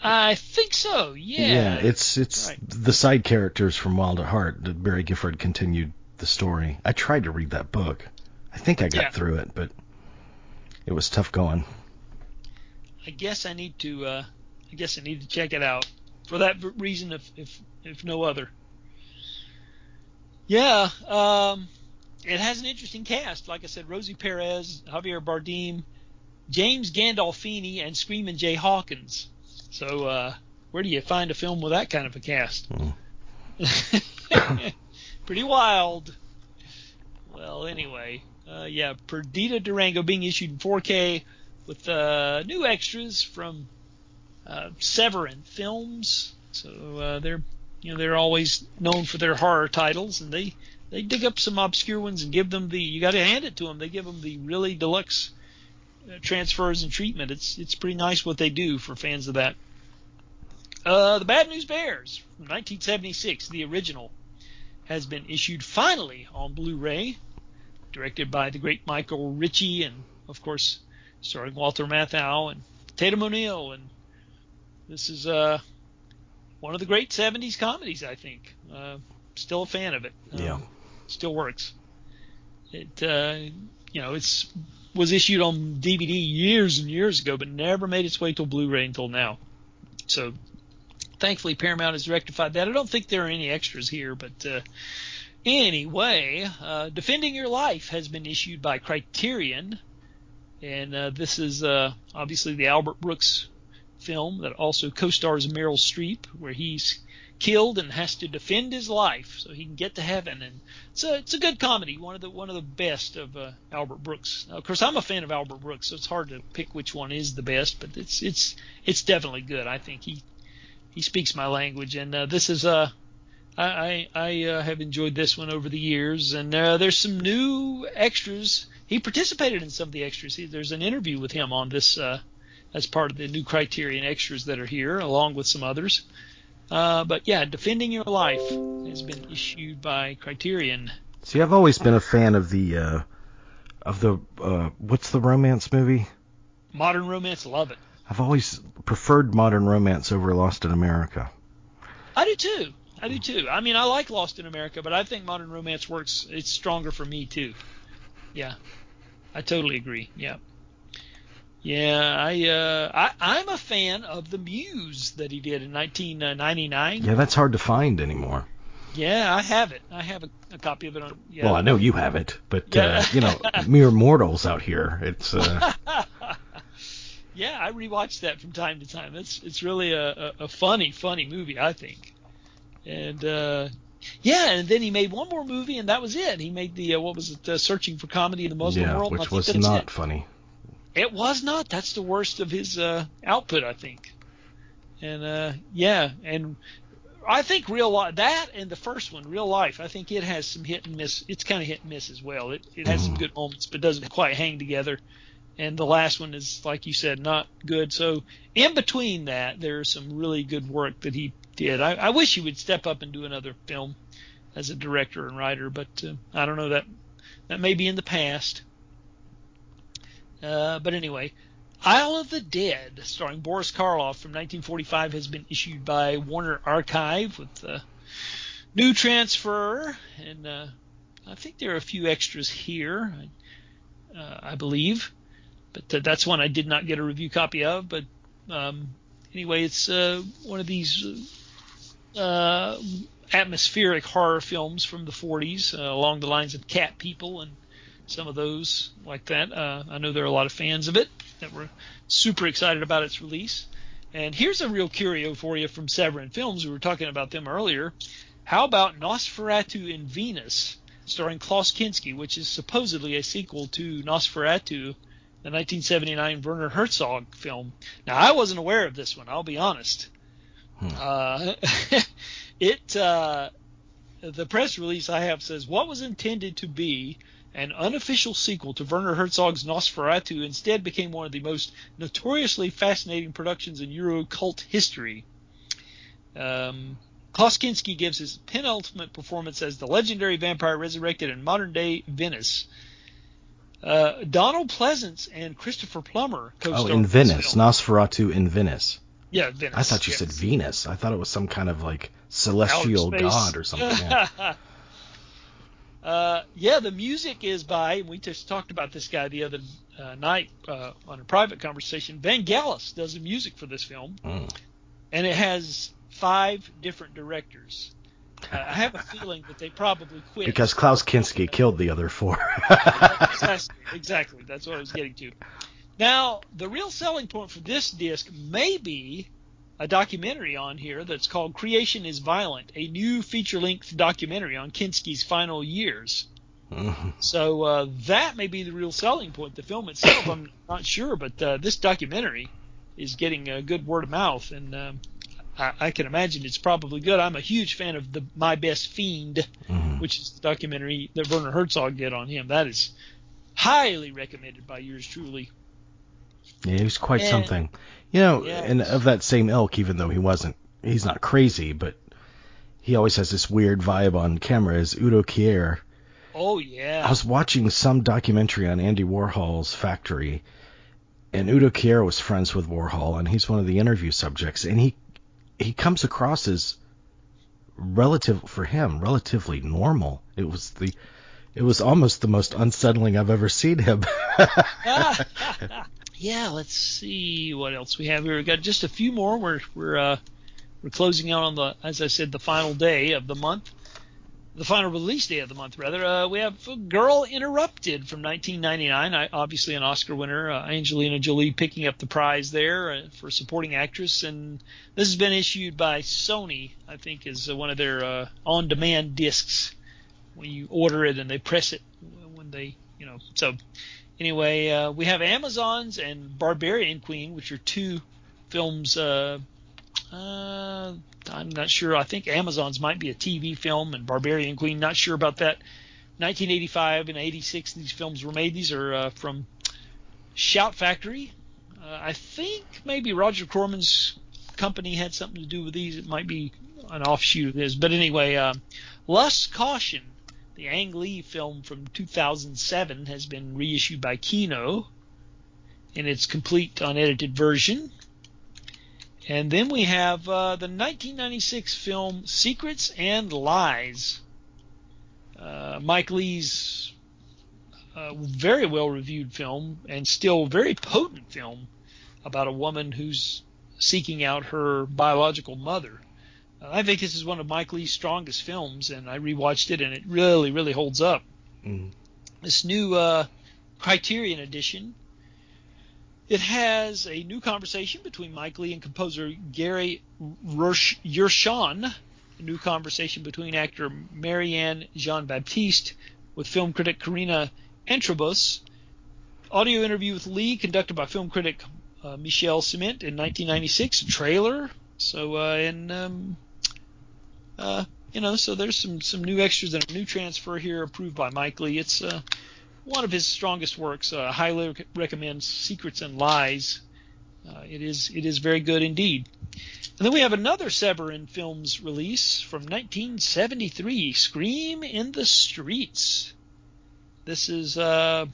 I think so. Yeah.
Yeah, it's it's
Right.
the side characters from Wild at Heart. that Barry Gifford continued the story. I tried to read that book. I think I got
Yeah.
through it, but it was tough going.
I guess I need to. Uh, I guess I need to check it out for that reason, if if if no other. Yeah, um, it has an interesting cast. Like I said, Rosie Perez, Javier Bardem, James Gandolfini, and Screaming Jay Hawkins. So, uh, where do you find a film with that kind of a cast? (laughs) Pretty wild. Well, anyway, uh, yeah, Perdita Durango being issued in 4K with uh, new extras from uh, Severin Films. So uh, they're you know they're always known for their horror titles, and they they dig up some obscure ones and give them the you got to hand it to them. They give them the really deluxe uh, transfers and treatment. It's it's pretty nice what they do for fans of that. Uh, the Bad News Bears from 1976, the original, has been issued finally on Blu-ray, directed by the great Michael Ritchie, and of course starring Walter Matthau and Tatum O'Neal, and this is uh, one of the great '70s comedies. I think. Uh, still a fan of it. Um,
Yeah.
Still works. It uh, you know it's was issued on DVD years and years ago, but never made its way to Blu-ray until now. So thankfully Paramount has rectified that. I don't think there are any extras here, but uh, anyway, uh, Defending Your Life has been issued by Criterion, and uh, this is uh, obviously the Albert Brooks film that also co-stars Meryl Streep, where he's killed and has to defend his life so he can get to heaven. And it's a it's a good comedy, one of the one of the best of uh, Albert Brooks. Of course, I'm a fan of Albert Brooks, so it's hard to pick which one is the best, but it's it's it's definitely good. I think he he speaks my language, and uh, this is uh I I, I uh, have enjoyed this one over the years, and uh, there's some new extras. He participated in some of the extras. He, there's an interview with him on this uh, as part of the new Criterion extras that are here, along with some others. But yeah, Defending Your Life has been issued by Criterion.
See, I've always been a fan of the uh, of the uh, what's the romance movie?
Modern romance, love it.
I've always preferred modern romance over Lost in America.
I do too. I do too. I mean, I like Lost in America, but I think Modern Romance works. It's stronger for me too. Yeah, I totally agree. Yeah, yeah. I uh, I I'm a fan of the Muse that he did in 1999.
Yeah, that's hard to find anymore.
Yeah, I have it. I have a, a copy of it on. Yeah.
Well, I know you have it, but
Yeah.
uh, you know, (laughs) mere mortals out here. It's uh, (laughs)
yeah, I rewatch that from time to time. It's it's really a, a, a funny, funny movie, I think. And uh, yeah, and then he made one more movie, and that was it. He made the uh, what was it, uh, Searching for Comedy in the Muslim
yeah,
World.
which was not
It.
funny.
It was not. That's the worst of his uh, output, I think. And uh, yeah, and I think real life that and the first one, real life. I think it has some hit and miss. It's kind of hit and miss as well. It it has some
Mhm.
good moments, but doesn't quite hang together. And the last one is, like you said, not good. So in between that, there's some really good work that he did. I, I wish he would step up and do another film as a director and writer, but uh, I don't know that that may be in the past. Uh, but anyway, Isle of the Dead, starring Boris Karloff from 1945, has been issued by Warner Archive with a new transfer, and uh, I think there are a few extras here, uh, I believe. But that's one I did not get a review copy of. But um, anyway, it's uh, one of these uh, atmospheric horror films from the 40s, uh, along the lines of Cat People and some of those like that. Uh, I know there are a lot of fans of it that were super excited about its release. And here's a real curio for you from Severin Films. We were talking about them earlier. How about Nosferatu in Venus, starring Klaus Kinski, which is supposedly a sequel to Nosferatu, the 1979 Werner Herzog film. Now, I wasn't aware of this one, I'll be honest. Hmm. Uh, (laughs) it uh, the press release I have says what was intended to be an unofficial sequel to Werner Herzog's Nosferatu instead became one of the most notoriously fascinating productions in Euro cult history. Um, Klaus Kinski gives his penultimate performance as the legendary vampire resurrected in modern day Venice. Uh, Donald Pleasence and Christopher Plummer
co-star. Oh, in Venice, Nosferatu in Venice.
Yeah, Venice.
I thought you
yes.
said Venus. I thought it was some kind of like celestial god or something. Yeah. (laughs)
Uh, yeah, the music is by, we just talked about this guy the other uh, night uh, on a private conversation. Vangelis does the music for this film, mm. and it has five different directors. Uh, I have a feeling that they probably quit
because Klaus Kinski killed the other four.
exactly, exactly, that's what I was getting to. Now, the real selling point for this disc may be a documentary on here that's called Creation is Violent, a new feature length documentary on Kinski's final years. Mm-hmm. (laughs) So uh, that may be the real selling point. The film itself, I'm not sure, but uh, this documentary is getting a good word of mouth, and um, I, I, can imagine it's probably good. I'm a huge fan of the My Best Fiend, mm-hmm. which is the documentary that Werner Herzog did on him. That is highly recommended by yours truly.
Yeah, he was quite and, something. You know, and of that same ilk, even though he wasn't, he's not crazy, but he always has this weird vibe on camera. Is Udo Kier?
Oh yeah.
I was watching some documentary on Andy Warhol's factory, and Udo Kier was friends with Warhol, and he's one of the interview subjects, and he he comes across as relative for him relatively normal. It was the it was almost the most unsettling I've ever seen him. (laughs) (laughs) Ah. (laughs)
yeah, let's see what else we have here. We've got just a few more. We're we're uh, we're closing out on the, as I said, the final day of the month, the final release day of the month, rather. Uh, we have Girl Interrupted from 1999, I, obviously an Oscar winner. Uh, Angelina Jolie picking up the prize there uh, for supporting actress, and this has been issued by Sony, I think, is uh, one of their uh, on-demand discs. When you order it and they press it when they, you know, so anyway, uh, we have Amazons and Barbarian Queen, which are two films. Uh, uh, I'm not sure. I think Amazons might be a TV film, and Barbarian Queen, not sure about that. 1985 and 86, these films were made. These are uh, from Shout Factory. Uh, I think maybe Roger Corman's company had something to do with these. It might be an offshoot of this. But anyway, uh, Lust Caution the Ang Lee film from 2007 has been reissued by Kino in its complete unedited version. And then we have uh, the 1996 film Secrets and Lies. Uh, Mike Leigh's uh, very well reviewed film and still very potent film about a woman who's seeking out her biological mother. I think this is one of Mike Leigh's strongest films, and I rewatched it, and it really, really holds up. Mm. This new uh, Criterion edition, it has a new conversation between Mike Leigh and composer Gary Yershon, a new conversation between actor Marianne Jean Baptiste with film critic Karina Antrobus, audio interview with Leigh conducted by film critic uh, Michel Ciment in 1996, trailer. So, uh, and um, uh, you know, so there's some some new extras and a new transfer here approved by Mike Leigh. It's uh, one of his strongest works. Uh, highly rec- recommend Secrets and Lies. Uh, it is it is very good indeed. And then we have another Severin Films release from 1973, Scream in the Streets. This is uh,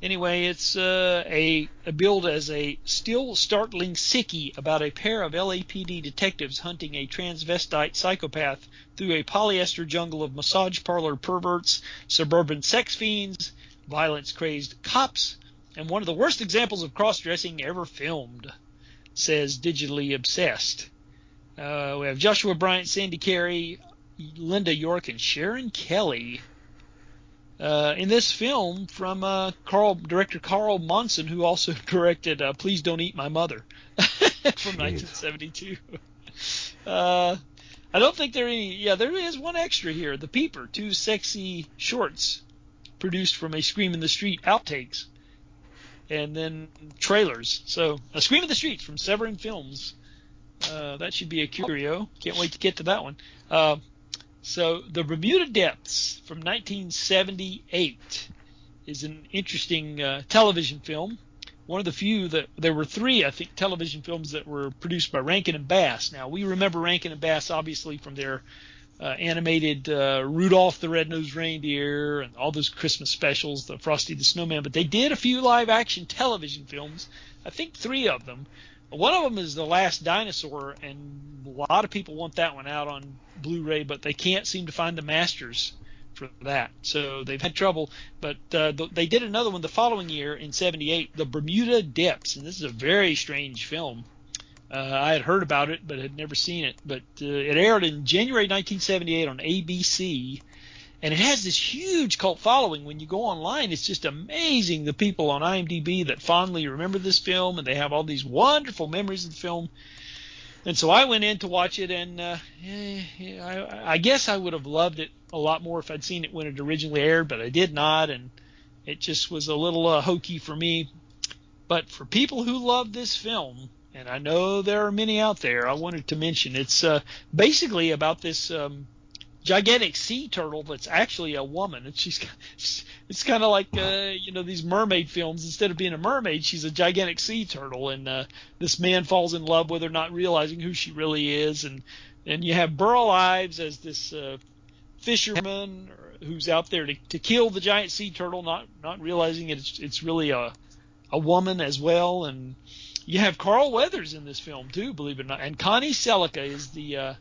Anyway, it's uh, a, a billed as a still startling sickie about a pair of LAPD detectives hunting a transvestite psychopath through a polyester jungle of massage parlor perverts, suburban sex fiends, violence crazed cops, and one of the worst examples of cross dressing ever filmed, says Digitally Obsessed. Uh, we have Joshua Bryant, Sandy Carey, Linda York, and Sharon Kelly. Uh, in this film from uh, Carl director Carl Monson, who also (laughs) directed uh, "Please Don't Eat My Mother" (laughs) from 1972. (laughs) Uh, I don't think there any. Yeah, there is one extra here. The Peeper, two sexy shorts produced from a Scream in the Street outtakes, and then trailers. So a Scream in the Streets from Severin Films. Uh, that should be a curio. Can't wait to get to that one. So, The Bermuda Depths from 1978 is an interesting uh, television film. One of the few that there were three, I think, television films that were produced by Rankin and Bass. Now, we remember Rankin and Bass obviously from their uh, animated uh, Rudolph the Red-Nosed Reindeer and all those Christmas specials, the Frosty the Snowman. But they did a few live-action television films. I think three of them. One of them is The Last Dinosaur, and a lot of people want that one out on Blu-ray, but they can't seem to find the masters for that. So they've had trouble. But uh, they did another one the following year in '78, The Bermuda Depths, and this is a very strange film. Uh, I had heard about it, but had never seen it. But uh, it aired in January 1978 on ABC, and it has this huge cult following. When you go online, it's just amazing the people on IMDb that fondly remember this film, and they have all these wonderful memories of the film. And so I went in to watch it, and uh, I, I guess I would have loved it a lot more if I'd seen it when it originally aired, but I did not, and it just was a little uh, hokey for me. But for people who love this film, and I know there are many out there, I wanted to mention it's uh, basically about this um, gigantic sea turtle that's actually a woman, and she's it's kind of like uh, you know these mermaid films. Instead of being a mermaid, she's a gigantic sea turtle, and uh, this man falls in love with her, not realizing who she really is, and and you have Burl Ives as this uh, fisherman who's out there to, to kill the giant sea turtle, not not realizing it's it's really a a woman as well, and you have Carl Weathers in this film too, believe it or not, and Connie Sellecca is the uh,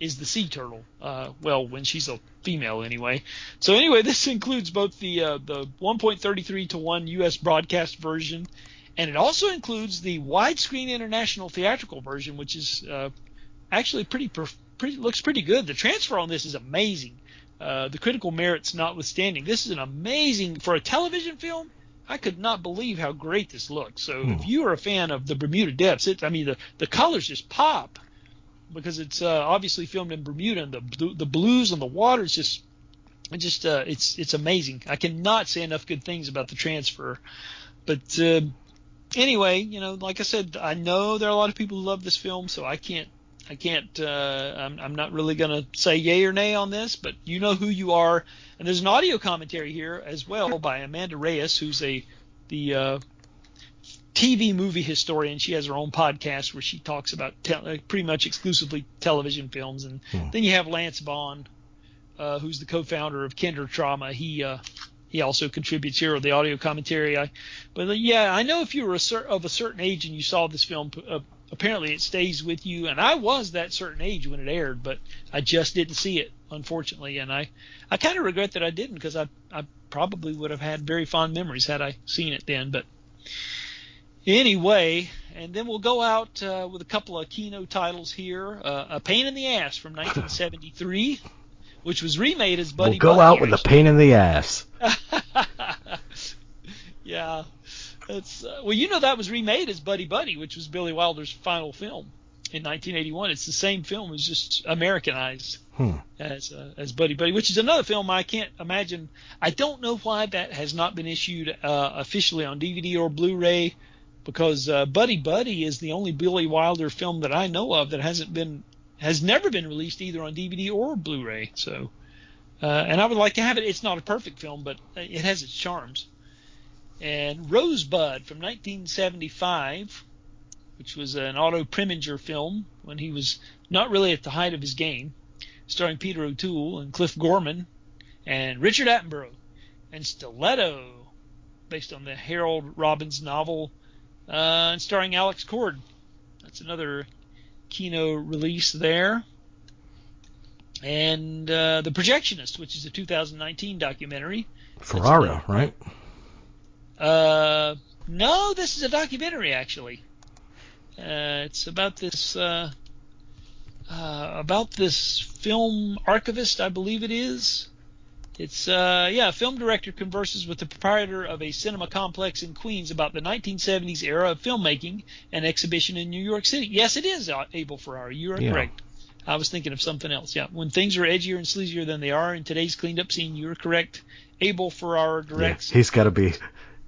is the sea turtle. Uh, well, when she's a female, anyway. So anyway, this includes both the uh, the 1.33 to one U.S. broadcast version, and it also includes the widescreen international theatrical version, which is uh, actually pretty, pretty looks pretty good. The transfer on this is amazing. Uh, the critical merits notwithstanding, this is an amazing for a television film. I could not believe how great this looks. So hmm. if you are a fan of the Bermuda Depths, it, I mean the the colors just pop because it's uh, obviously filmed in Bermuda, and the the blues on the water is just just uh, it's it's amazing. I cannot say enough good things about the transfer. But uh, anyway, you know, like I said, I know there are a lot of people who love this film, so I can't I can't uh, I'm I'm not really gonna say yay or nay on this, but you know who you are. And there's an audio commentary here as well by Amanda Reyes, who's a the uh, TV movie historian. She has her own podcast where she talks about te- uh, pretty much exclusively television films. And hmm. then you have Lance Bond, uh, who's the co-founder of Kinder Trauma. He uh, he also contributes here with the audio commentary. I, but uh, yeah, I know if you were a cer- of a certain age and you saw this film, uh, apparently it stays with you. And I was that certain age when it aired, but I just didn't see it, unfortunately. And I I kind of regret that I didn't because I I probably would have had very fond memories had I seen it then. But Anyway, and then we'll go out uh, with a couple of Kino titles here. Uh, a Pain in the Ass from 1973, (laughs) which was remade as Buddy.
We'll go
Buddy,
out with a pain in the ass. (laughs)
yeah, that's uh, well, you know that was remade as Buddy Buddy, which was Billy Wilder's final film in 1981. It's the same film, it's just Americanized hmm. as uh, as Buddy Buddy, which is another film I can't imagine. I don't know why that has not been issued uh, officially on DVD or Blu-ray because uh, Buddy Buddy is the only Billy Wilder film that I know of that hasn't been has never been released either on DVD or Blu-ray. So, uh, and I would like to have it. It's not a perfect film, but it has its charms. And Rosebud from 1975, which was an Otto Preminger film when he was not really at the height of his game, starring Peter O'Toole and Cliff Gorman and Richard Attenborough and Stiletto based on the Harold Robbins novel, and starring Alex Cord. That's another Kino release there. And uh, The Projectionist, which is a 2019 documentary.
Ferrara, right?
Uh, no, this is a documentary actually. Uh, it's about this uh, uh, about this film archivist, I believe it is. It's uh, yeah, a film director converses with the proprietor of a cinema complex in Queens about the 1970s era of filmmaking and exhibition in New York City. Yes, it is uh, Abel Ferrara. You are
Yeah.
correct. I was thinking of something else. Yeah, when things are edgier and sleazier than they are in today's cleaned up scene, you are correct. Abel Ferrara
Yeah,
directs.
he's got to be.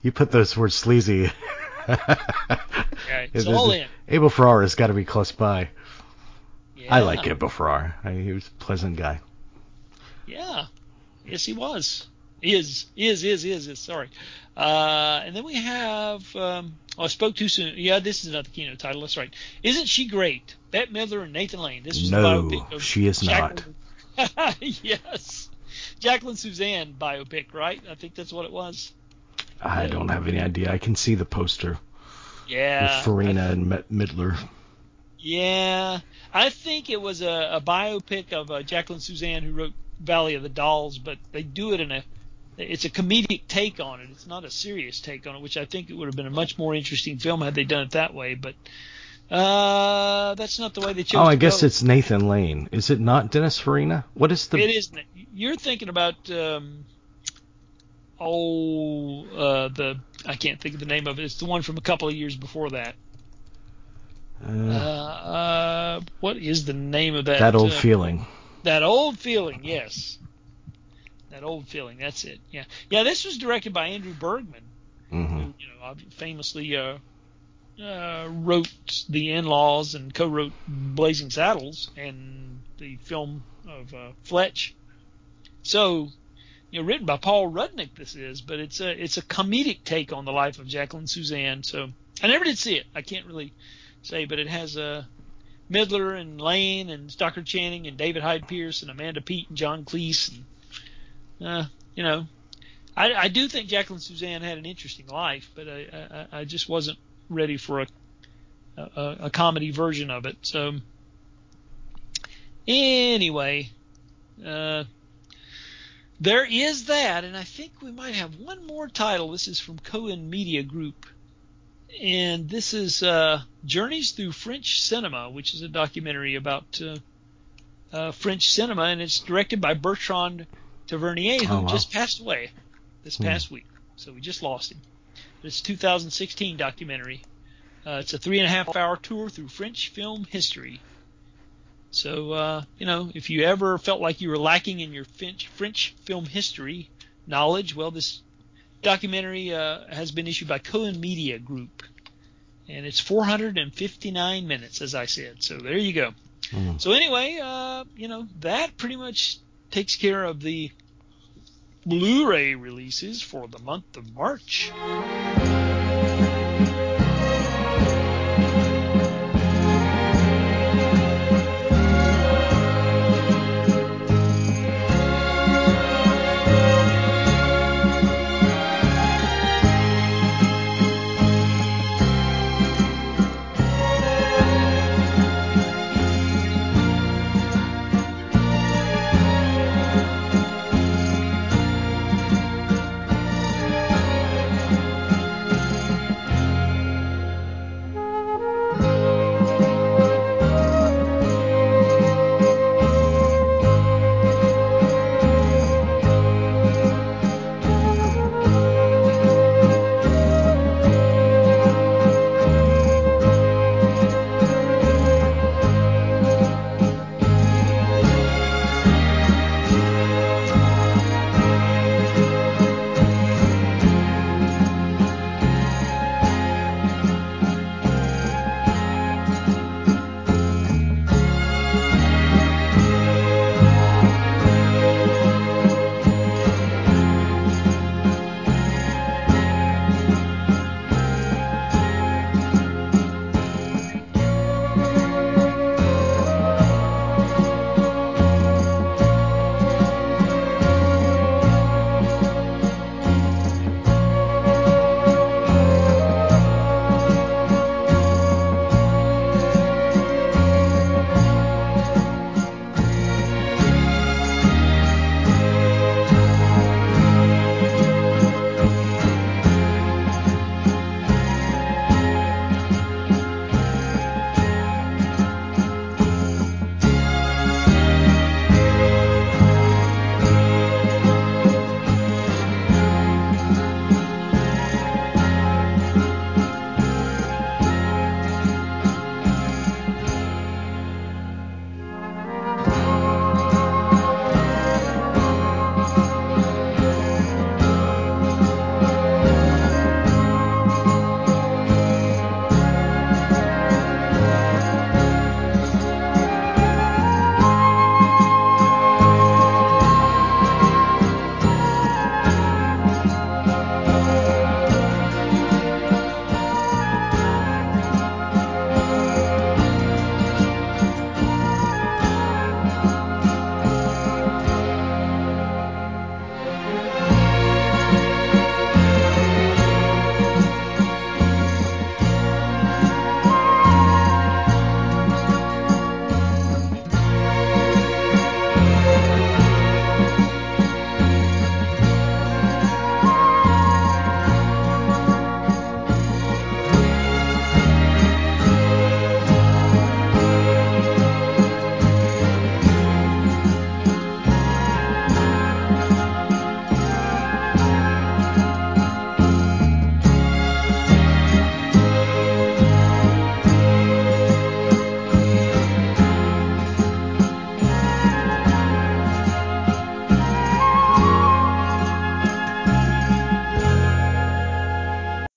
You put those words sleazy. (laughs)
Yeah, it's
It-
all in.
Abel Ferrara's got to be close by. I
Yeah.
like Abel Ferrara. I, he was a pleasant guy.
Yeah. Yes, he was. Is is is is is sorry. Uh, and then we have. Um, oh, I spoke too soon. Yeah, this is not the Kino title. That's right. Isn't she great? Bette Midler and Nathan Lane. This was
No,
the biopic of
she is not. (laughs)
Yes, Jacqueline Susann biopic, right? I think that's what it was.
I don't have any idea. I can see the poster
Yeah.
with Farina and Met- Midler.
Yeah, I think it was a, a biopic of uh, Jacqueline Susann who wrote Valley of the Dolls, but they do it in a it's a comedic take on it. It's not a serious take on it, which I think it would have been a much more interesting film had they done it that way. But uh, that's not the way they chose.
Oh, I guess
go.
it's Nathan Lane. Is it not Dennis Farina? What is the?
It is. You're thinking about um, oh uh, the I can't think of the name of it. It's the one from a couple of years before that. Uh,
Uh,
uh, what is the name of that?
that old
uh,
feeling.
That old feeling, yes. That old feeling. That's it. Yeah, yeah. This was directed by Andrew Bergman,
hmm
who you know famously uh, uh, wrote The In-Laws and co-wrote Blazing Saddles and the film of uh, Fletch. So, you know, written by Paul Rudnick. This is, but it's a it's a comedic take on the life of Jacqueline Susann. So I never did see it. I can't really say, but it has uh, Midler and Lane and Stockard Channing and David Hyde Pierce and Amanda Peet and John Cleese and uh, you know, I, I do think Jacqueline Susann had an interesting life, but I, I, I just wasn't ready for a, a a comedy version of it. So anyway, uh, there is that, and I think we might have one more title. This is from Cohen Media Group, and this is uh, Journeys Through French Cinema, which is a documentary about uh, uh, French cinema, and it's directed by Bertrand Tavernier, who
Oh, wow.
just passed away this
Hmm.
past week. So we just lost him. It's a 2016 documentary. Uh, it's a three and a half hour tour through French film history. So, uh, you know, if you ever felt like you were lacking in your French, French film history knowledge, well, this documentary uh, has been issued by Cohen Media Group. And it's 459 minutes, as I said. So there you go.
Mm.
So anyway, uh, you know, that pretty much takes care of the Blu-ray releases for the month of March.